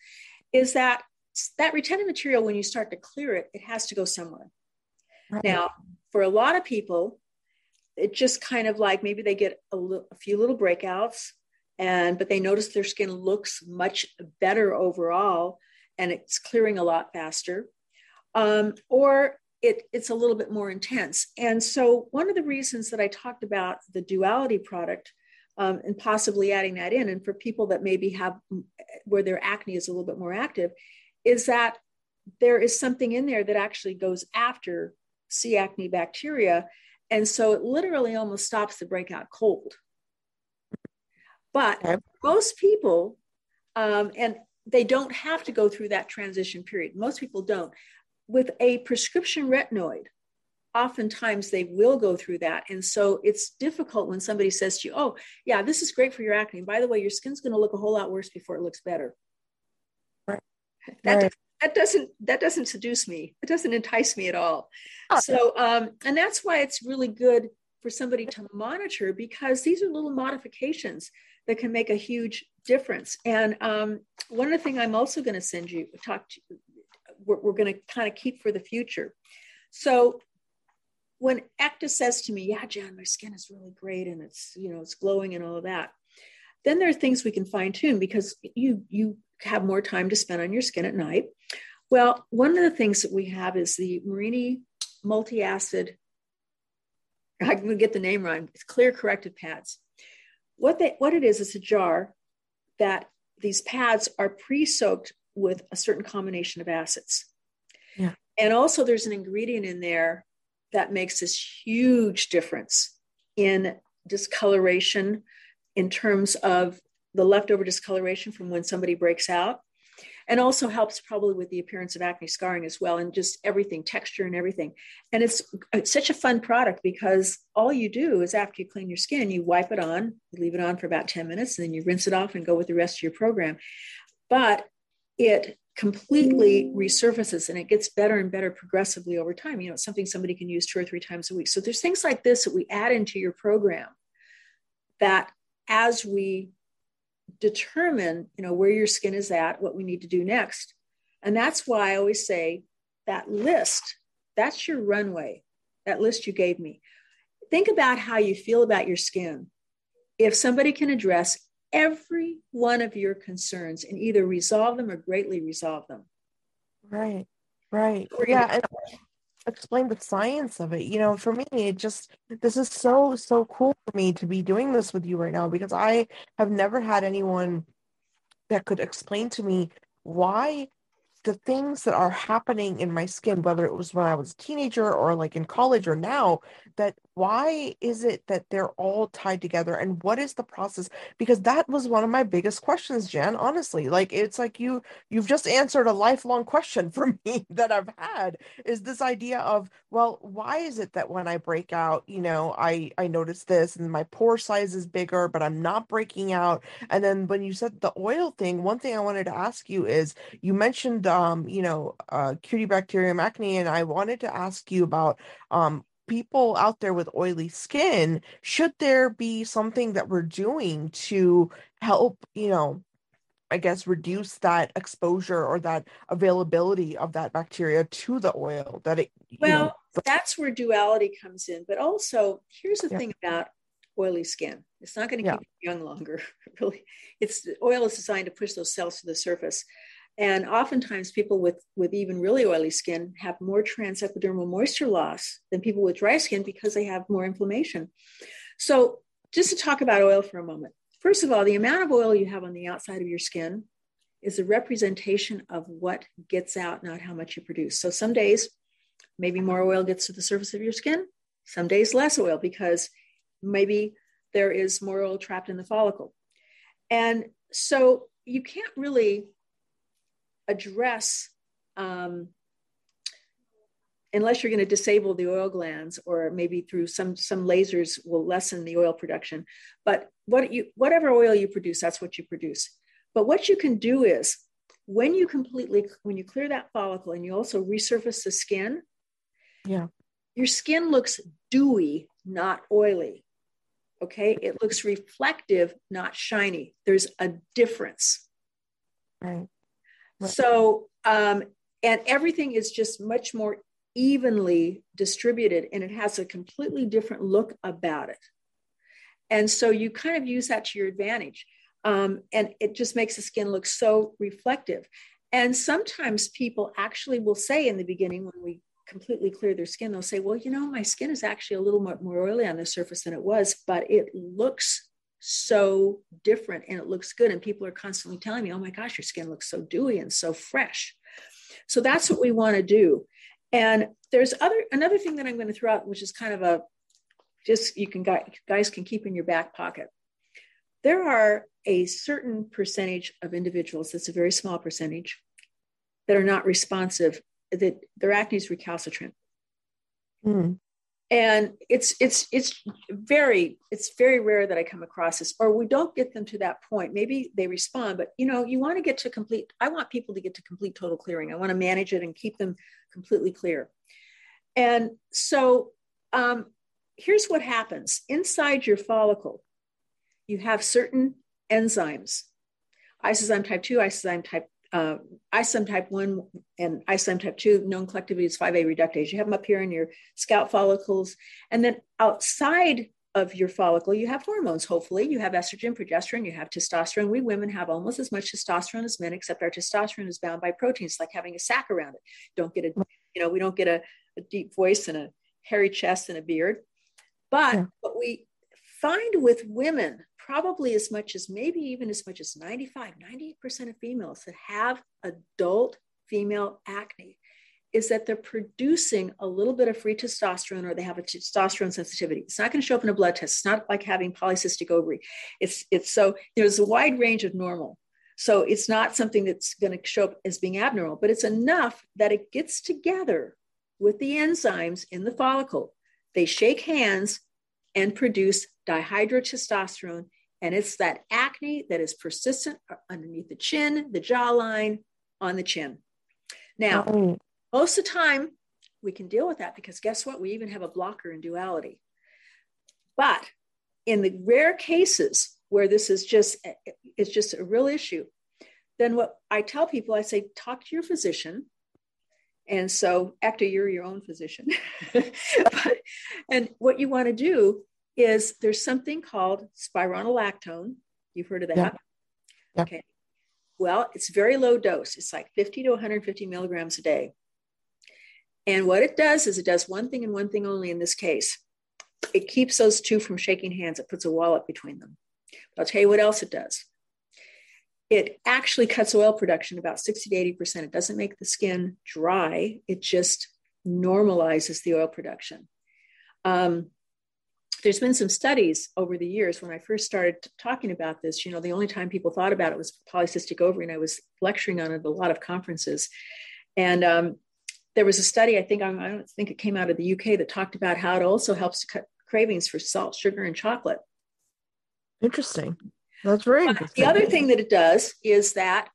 is that that retentive material when you start to clear it it has to go somewhere right. now for a lot of people it just kind of like maybe they get a, l- a few little breakouts and but they notice their skin looks much better overall and it's clearing a lot faster. Um, or it, it's a little bit more intense. And so one of the reasons that i talked about the duality product um, and possibly adding that in and for people that maybe have where their acne is a little bit more active is that there is something in there that actually goes after c acne bacteria and so it literally almost stops the breakout cold. But okay. most people, um, and they don't have to go through that transition period. Most people don't. With a prescription retinoid, oftentimes they will go through that. And so it's difficult when somebody says to you, oh, yeah, this is great for your acne. by the way, your skin's going to look a whole lot worse before it looks better. Right. That, right that doesn't that doesn't seduce me. It doesn't entice me at all. So um, and that's why it's really good for somebody to monitor because these are little modifications that can make a huge difference. And um, one of the things i'm also going to send you talk to we're, we're going to kind of keep for the future. So when Ekta says to me yeah jan my skin is really great and it's you know it's glowing and all of that then there are things we can fine tune because you you have more time to spend on your skin at night. Well, one of the things that we have is the Marini multi-acid. I'm going to get the name wrong. It's clear corrective pads. What they what it is, it's a jar that these pads are pre-soaked with a certain combination of acids. Yeah. And also there's an ingredient in there that makes this huge difference in discoloration in terms of the leftover discoloration from when somebody breaks out and also helps probably with the appearance of acne scarring as well and just everything texture and everything. And it's, it's such a fun product because all you do is after you clean your skin you wipe it on you leave it on for about 10 minutes and then you rinse it off and go with the rest of your program. But it completely resurfaces and it gets better and better progressively over time. You know it's something somebody can use two or three times a week. So there's things like this that we add into your program that as we determine you know where your skin is at what we need to do next. And that's why i always say that list that's your runway that list you gave me. Think about how you feel about your skin. If somebody can address every one of your concerns and either resolve them or greatly resolve them. Right right. Yeah and explain the science of it you know for me it just this is so so cool for me to be doing this with you right now because i have never had anyone that could explain to me why the things that are happening in my skin, whether it was when I was a teenager or like in college or now, that why is it that they're all tied together and what is the process? Because that was one of my biggest questions, Jen, honestly. Like it's like you you've just answered a lifelong question for me that I've had is this idea of, well, why is it that when I break out, you know, I I notice this and my pore size is bigger, but I'm not breaking out. And then when you said the oil thing, one thing I wanted to ask you is you mentioned um, you know, uh, Cutibacterium acne, and I wanted to ask you about um, people out there with oily skin. Should there be something that we're doing to help, you know, I guess reduce that exposure or that availability of that bacteria to the oil that it well know, that's where duality comes in but also here's the yeah. thing about oily skin it's not going to keep you young longer really it's oil is designed to push those cells to the surface and oftentimes, people with, with even really oily skin have more transepidermal moisture loss than people with dry skin because they have more inflammation. So, just to talk about oil for a moment. First of all, the amount of oil you have on the outside of your skin is a representation of what gets out, not how much you produce. So, some days, maybe more oil gets to the surface of your skin, some days, less oil because maybe there is more oil trapped in the follicle. And so, you can't really address um, unless you're going to disable the oil glands or maybe through some some lasers will lessen the oil production. But what you whatever oil you produce that's what you produce. But what you can do is when you completely when you clear that follicle and you also resurface the skin yeah. your skin looks dewy not oily. Okay? It looks reflective not shiny. There's a difference. Right so, um, and everything is just much more evenly distributed and it has a completely different look about it. And so you kind of use that to your advantage. Um, and it just makes the skin look so reflective. And sometimes people actually will say in the beginning when we completely clear their skin, they'll say, Well, you know, my skin is actually a little more, more oily on the surface than it was, but it looks so different and it looks good. And people are constantly telling me, oh my gosh, your skin looks so dewy and so fresh. So that's what we want to do. And there's other another thing that I'm going to throw out, which is kind of a just you can guys can keep in your back pocket. There are a certain percentage of individuals, that's a very small percentage, that are not responsive, that their acne is recalcitrant. Mm and it's it's it's very it's very rare that i come across this or we don't get them to that point. Maybe they respond but you know you want to get to complete i want people to get to complete total clearing. I want to manage it and keep them completely clear. And so um, here's what happens. Inside your follicle you have certain enzymes. Isozyme type 2 isozyme type uh, type 1 and isozyme type 2 known collectively as 5A reductase. You have them up here in your scalp follicles. And then outside of your follicle, you have hormones, hopefully. You have estrogen, progesterone, you have testosterone. We women have almost as much testosterone as men, except our testosterone is bound by proteins, like having a sack around it. Don't get a, you know, we don't get a, a deep voice and a hairy chest and a beard. But yeah. what we find with women, probably as much as maybe even as much as 95, 98% of females that have adult female acne is that they're producing a little bit of free testosterone or they have a testosterone sensitivity. It's not going to show up in a blood test. It's not like having polycystic ovary. It's it's so there's a wide range of normal. So it's not something that's going to show up as being abnormal, but it's enough that it gets together with the enzymes in the follicle. They shake hands and produce dihydrotestosterone. And it's that acne that is persistent underneath the chin, the jawline, on the chin. Now, oh. most of the time, we can deal with that because guess what? We even have a blocker in duality. But in the rare cases where this is just eh, eh, it's just a real issue, then what I tell people, I say, talk to your physician. And so, Ekta, you're your own physician. but, and what you want to do is there's something called spironolactone. You've heard of that? Yeah. Yeah. Okay. Well, it's very low dose. It's like 50 to 150 milligrams a day. And what it does is it does one thing and one thing only in this case. It keeps those two from shaking hands. It puts a wall up between them. But I'll tell you what else it does. It actually cuts oil production about 60 to 80%. It doesn't make the skin dry, it just normalizes the oil production. Um, there's been some studies over the years when I first started talking about this. You know, the only time people thought about it was polycystic ovary, and I was lecturing on it at a lot of conferences. And um, there was a study, I think, I don't think it came out of the UK, that talked about how it also helps to cut cravings for salt, sugar, and chocolate. Interesting. That's very interesting. the other thing that it does is that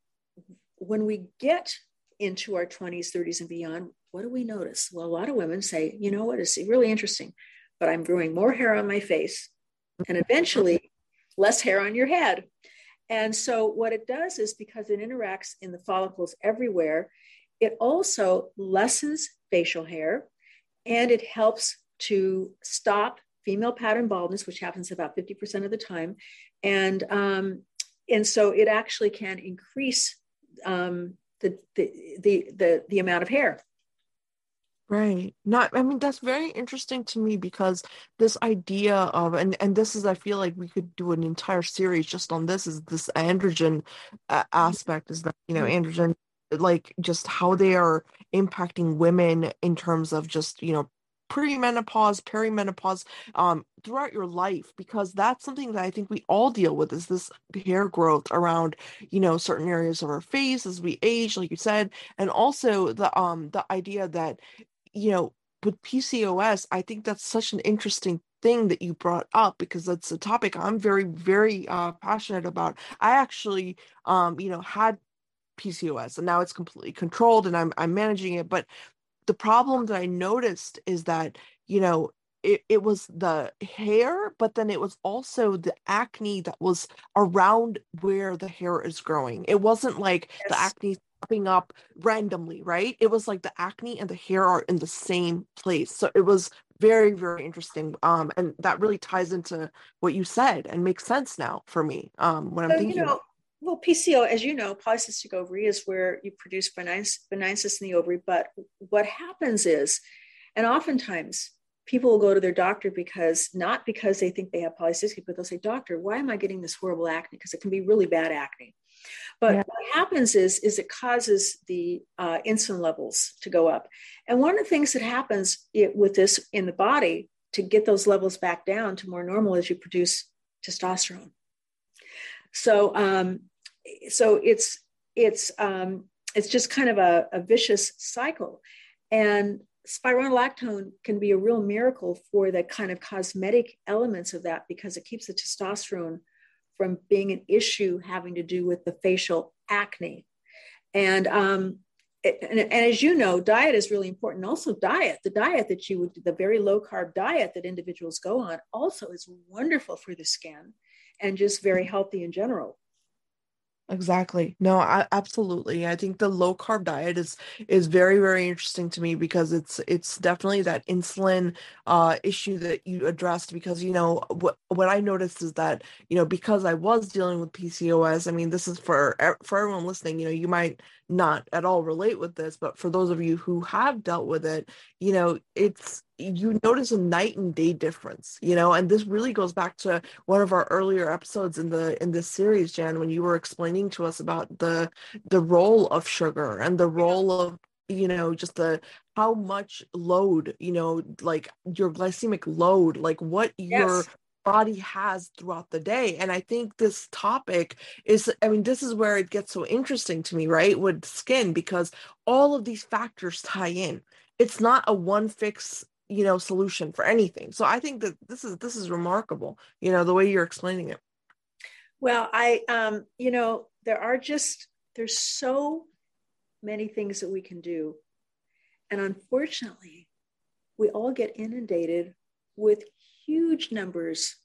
when we get into our 20s, 30s, and beyond, what do we notice? Well, a lot of women say, you know what, it's really interesting but I'm growing more hair on my face and eventually less hair on your head. And so, what it does is because it interacts in the follicles everywhere, it also lessens facial hair and it helps to stop female pattern baldness, which happens about 50% of the time. And, um, and so, it actually can increase um, the, the, the, the, the amount of hair. Right. Not I mean that's very interesting to me because this idea of and and this is I feel like we could do an entire series just on this is this androgen uh, aspect is that you know mm-hmm. androgen like just how they are impacting women in terms of just you know premenopause perimenopause um throughout your life because that's something that i think we all deal with is this hair growth around you know certain areas of our face as we age like you said and also the um the idea that you know, with PCOS, I think that's such an interesting thing that you brought up because that's a topic I'm very, very uh, passionate about. I actually, um, you know, had PCOS and now it's completely controlled and I'm I'm managing it. But the problem that I noticed is that, you know, it, it was the hair, but then it was also the acne that was around where the hair is growing. It wasn't like yes. the acne popping up randomly, right? It was like the acne and the hair are in the same place. So it was very, very interesting. Um, and that really ties into what you said and makes sense now for me. Um, when I'm thinking. You know, well, PCO, as you know, polycystic ovary is where you produce benign, benign cysts in the ovary. But what happens is, and oftentimes people will go to their doctor because not because they think they have polycystic, but they'll say, Doctor, why am I getting this horrible acne? Because it can be really bad acne. But yeah. what happens is, is it causes the uh, insulin levels to go up. And one of the things that happens it, with this in the body to get those levels back down to more normal is you produce testosterone. So, um, so it's it's um, it's just kind of a, a vicious cycle, and spironolactone can be a real miracle for the kind of cosmetic elements of that because it keeps the testosterone from being an issue having to do with the facial acne. And, um, it, and, and, as you know, diet is really important. Also, diet, the diet that you would, the very low carb diet that individuals go on, also is wonderful for the skin and just very healthy in general. Exactly. No, I, absolutely. I think the low carb diet is is very very interesting to me because it's it's definitely that insulin uh issue that you addressed because you know what what I noticed is that you know because I was dealing with PCOS, I mean this is for for everyone listening, you know, you might not at all relate with this, but for those of you who have dealt with it, you know it's you notice a night and day difference you know and this really goes back to one of our earlier episodes in the in this series jan when you were explaining to us about the the role of sugar and the role of you know just the how much load you know like your glycemic load like what yes. your body has throughout the day. And i think this topic is i mean this is where it gets so interesting to me right with skin because all of these factors tie in it's not a one fix you know solution for anything. So i think that this is this is remarkable you know the way you're explaining it. Well i um you know there are just there's so many things that we can do. And unfortunately we all get inundated with huge numbers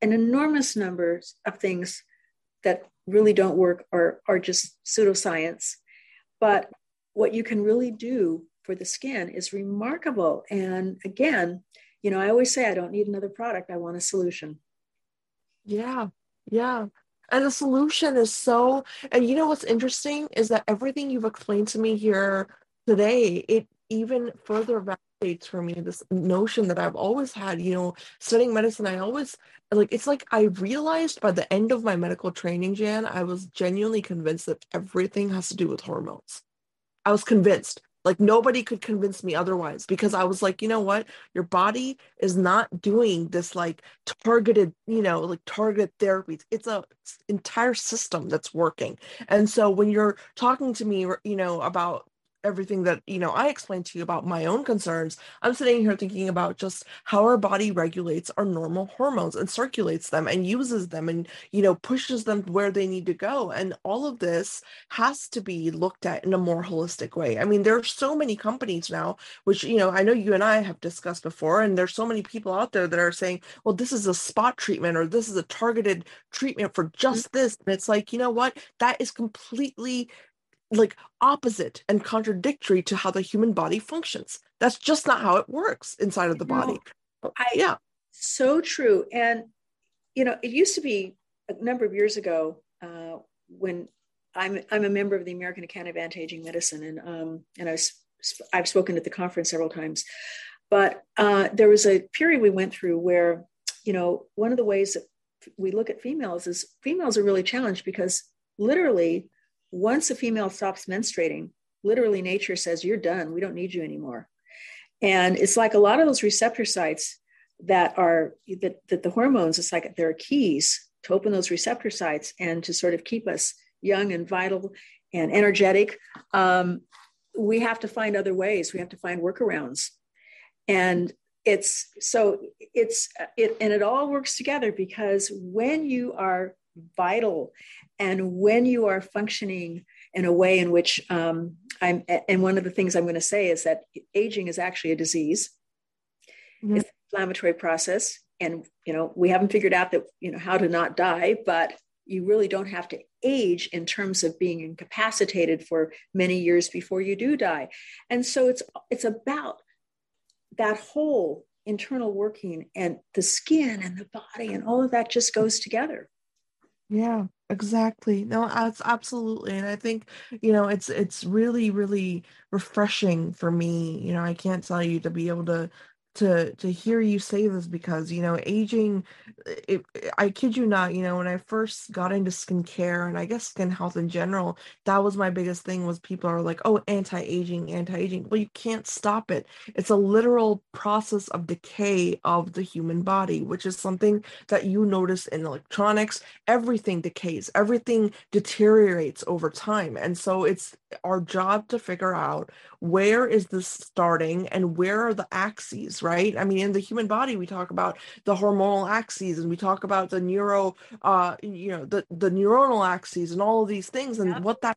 and enormous numbers of things that really don't work or are just pseudoscience. But what you can really do for the skin is remarkable. And again, you know, I always say I don't need another product, I want a solution. Yeah, yeah. And the solution is so, and you know what's interesting is that everything you've explained to me here today, it even further validates for me this notion that I've always had, you know, studying medicine. I always like it's like I realized by the end of my medical training, Jan, I was genuinely convinced that everything has to do with hormones. I was convinced like nobody could convince me otherwise because I was like, you know what? Your body is not doing this like targeted, you know, like targeted therapies. It's a entire system that's working. And so when you're talking to me, you know, about everything that you know i explained to you about my own concerns i'm sitting here thinking about just how our body regulates our normal hormones and circulates them and uses them and you know pushes them where they need to go and all of this has to be looked at in a more holistic way i mean there are so many companies now which you know i know you and i have discussed before and there's so many people out there that are saying well this is a spot treatment or this is a targeted treatment for just mm-hmm. this and it's like you know what that is completely like opposite and contradictory to how the human body functions. That's just not how it works inside of the body. No, I, yeah. So true. And, you know, it used to be a number of years ago uh, when I'm, I'm a member of the American Academy of Anti-Aging Medicine and, um, and I was, I've spoken at the conference several times, but uh, there was a period we went through where, you know, one of the ways that we look at females is females are really challenged because literally once a female stops menstruating, literally nature says, You're done. We don't need you anymore. And it's like a lot of those receptor sites that are that, that the hormones, it's like there are keys to open those receptor sites and to sort of keep us young and vital and energetic. Um, we have to find other ways. We have to find workarounds. And it's so it's it and it all works together because when you are vital and when you are functioning in a way in which um, I'm, and one of the things I'm going to say is that aging is actually a disease. Mm-hmm. It's an inflammatory process, and you know we haven't figured out that you know how to not die, but you really don't have to age in terms of being incapacitated for many years before you do die. And so it's it's about that whole internal working and the skin and the body and all of that just goes together. Yeah, exactly. No, that's absolutely. And I think, you know, it's it's really, really refreshing for me. You know, I can't tell you to be able to to to hear you say this because you know aging it, i kid you not you know when i first got into skincare and i guess skin health in general that was my biggest thing was people are like oh anti-aging anti-aging. Well you can't stop it. It's a literal process of decay of the human body which is something that you notice in electronics. Everything decays. Everything deteriorates over time. And so it's our job to figure out where is this starting and where are the axes right i mean in the human body we talk about the hormonal axes and we talk about the neuro uh you know the the neuronal axes and all of these things and yeah. what that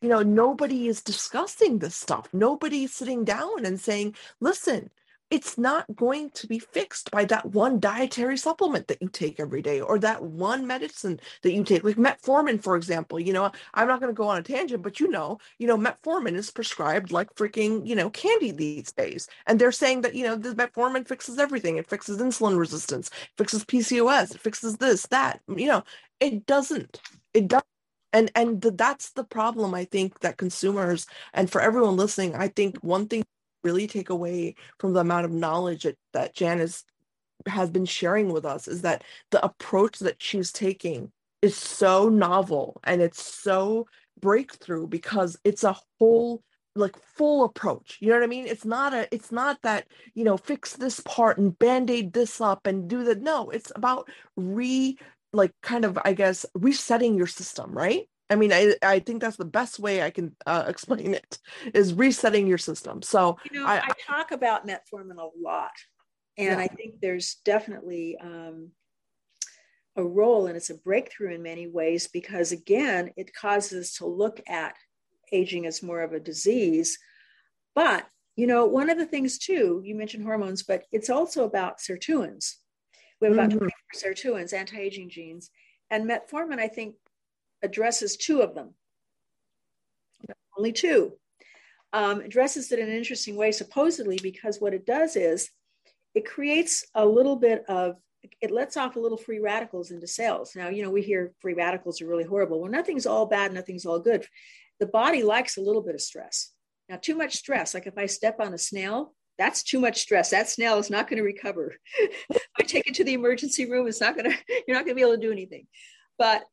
you know nobody is discussing this stuff nobody's sitting down and saying listen it's not going to be fixed by that one dietary supplement that you take every day or that one medicine that you take like metformin for example you know i'm not going to go on a tangent but you know you know metformin is prescribed like freaking you know candy these days. And they're saying that you know the metformin fixes everything. It fixes insulin resistance fixes pcos it fixes this that you know it doesn't it does and and the, that's the problem i think that consumers and for everyone listening i think one thing really take away from the amount of knowledge that, that Jan is, has been sharing with us is that the approach that she's taking is so novel and it's so breakthrough because it's a whole like full approach. You know what i mean? It's not a it's not that you know fix this part and band-aid this up and do that no it's about re like kind of i guess resetting your system right i mean i i think that's the best way i can uh, explain it is resetting your system so you know i, I talk about metformin a lot and yeah. i think there's definitely um a role and it's a breakthrough in many ways because again it causes us to look at aging as more of a disease. But, you know, one of the things too, you mentioned hormones, but it's also about sirtuins. We have about mm-hmm. 24 sirtuins, anti aging genes. And metformin, I think, addresses two of them. Only two. Um, addresses it in an interesting way, supposedly, because what it does is it creates a little bit of it lets off a little free radicals into cells. Now, you know, we hear free radicals are really horrible. Well, nothing's all bad, nothing's all good the body likes a little bit of stress. Now, too much stress, like if I step on a snail, that's too much stress. That snail is not going to recover. I take it to the emergency room, it's not going to, you're not going to be able to do anything. But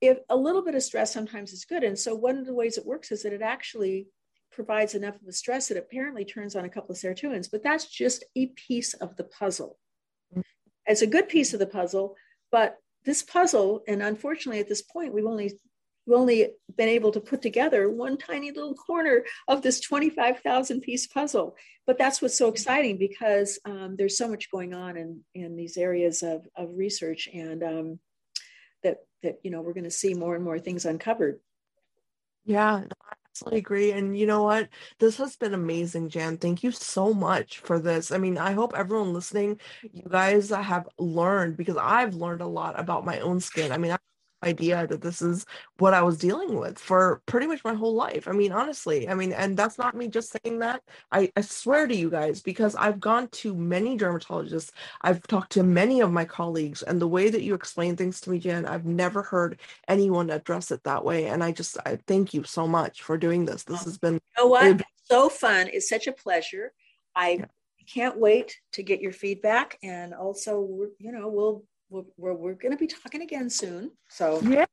if a little bit of stress sometimes is good. And so one of the ways it works is that it actually provides enough of a stress that apparently turns on a couple of sirtuins, but that's just a piece of the puzzle. It's a good piece of the puzzle, but this puzzle, and unfortunately at this point, we've only we've only been able to put together one tiny little corner of this 25,000 piece puzzle. But that's what's so exciting because um, there's so much going on in, in these areas of, of research and um, that, you know, we're going to see more and more things uncovered. Yeah, I absolutely agree. And you know what? This has been amazing, Jan. Thank you so much for this. I mean, I hope everyone listening, you guys have learned because I've learned a lot about my own skin. I mean, I idea that this is what I was dealing with for pretty much my whole life. I mean, honestly, I mean, and that's not me just saying that. I, I swear to you guys, because I've gone to many dermatologists, I've talked to many of my colleagues, and the way that you explain things to me, Jan, I've never heard anyone address it that way. And I just I thank you so much for doing this. This has been you know what? so fun. It's such a pleasure. I yeah. can't wait to get your feedback. And also, you know, we'll we're, we're, going to be talking again soon. So, yeah,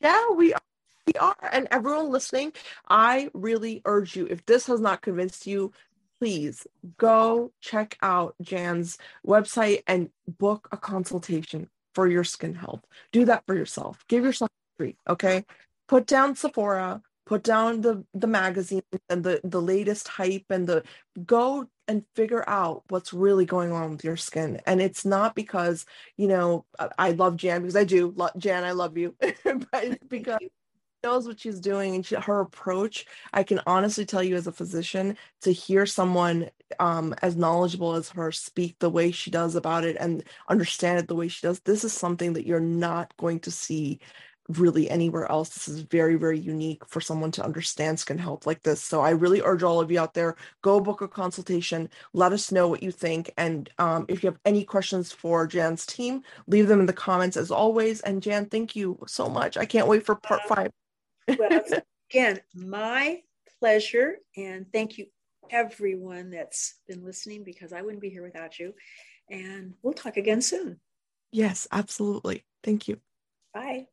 yeah, we are. We are. And everyone listening, I really urge you, if this has not convinced you, please go check out Jan's website and book a consultation for your skin health. Do that for yourself. Give yourself a treat, okay? Put down Sephora, put down the the magazine and the the latest hype and the go and figure out what's really going on with your skin. And it's not because you know i love jan because i do. Jan i love you. But because she knows what she's doing and she, her approach i can honestly tell you as a physician to hear someone um, as knowledgeable as her speak the way she does about it and understand it the way she does this is something that you're not going to see really anywhere else. This is very, very unique for someone to understand skin health like this. So I really urge all of you out there, go book a consultation. Let us know what you think. And um, if you have any questions for Jan's team, leave them in the comments as always. And Jan, thank you so much. I can't wait for part five. well, again, my pleasure. And thank you everyone that's been listening because I wouldn't be here without you. And we'll talk again soon. Yes, absolutely. Thank you. Bye.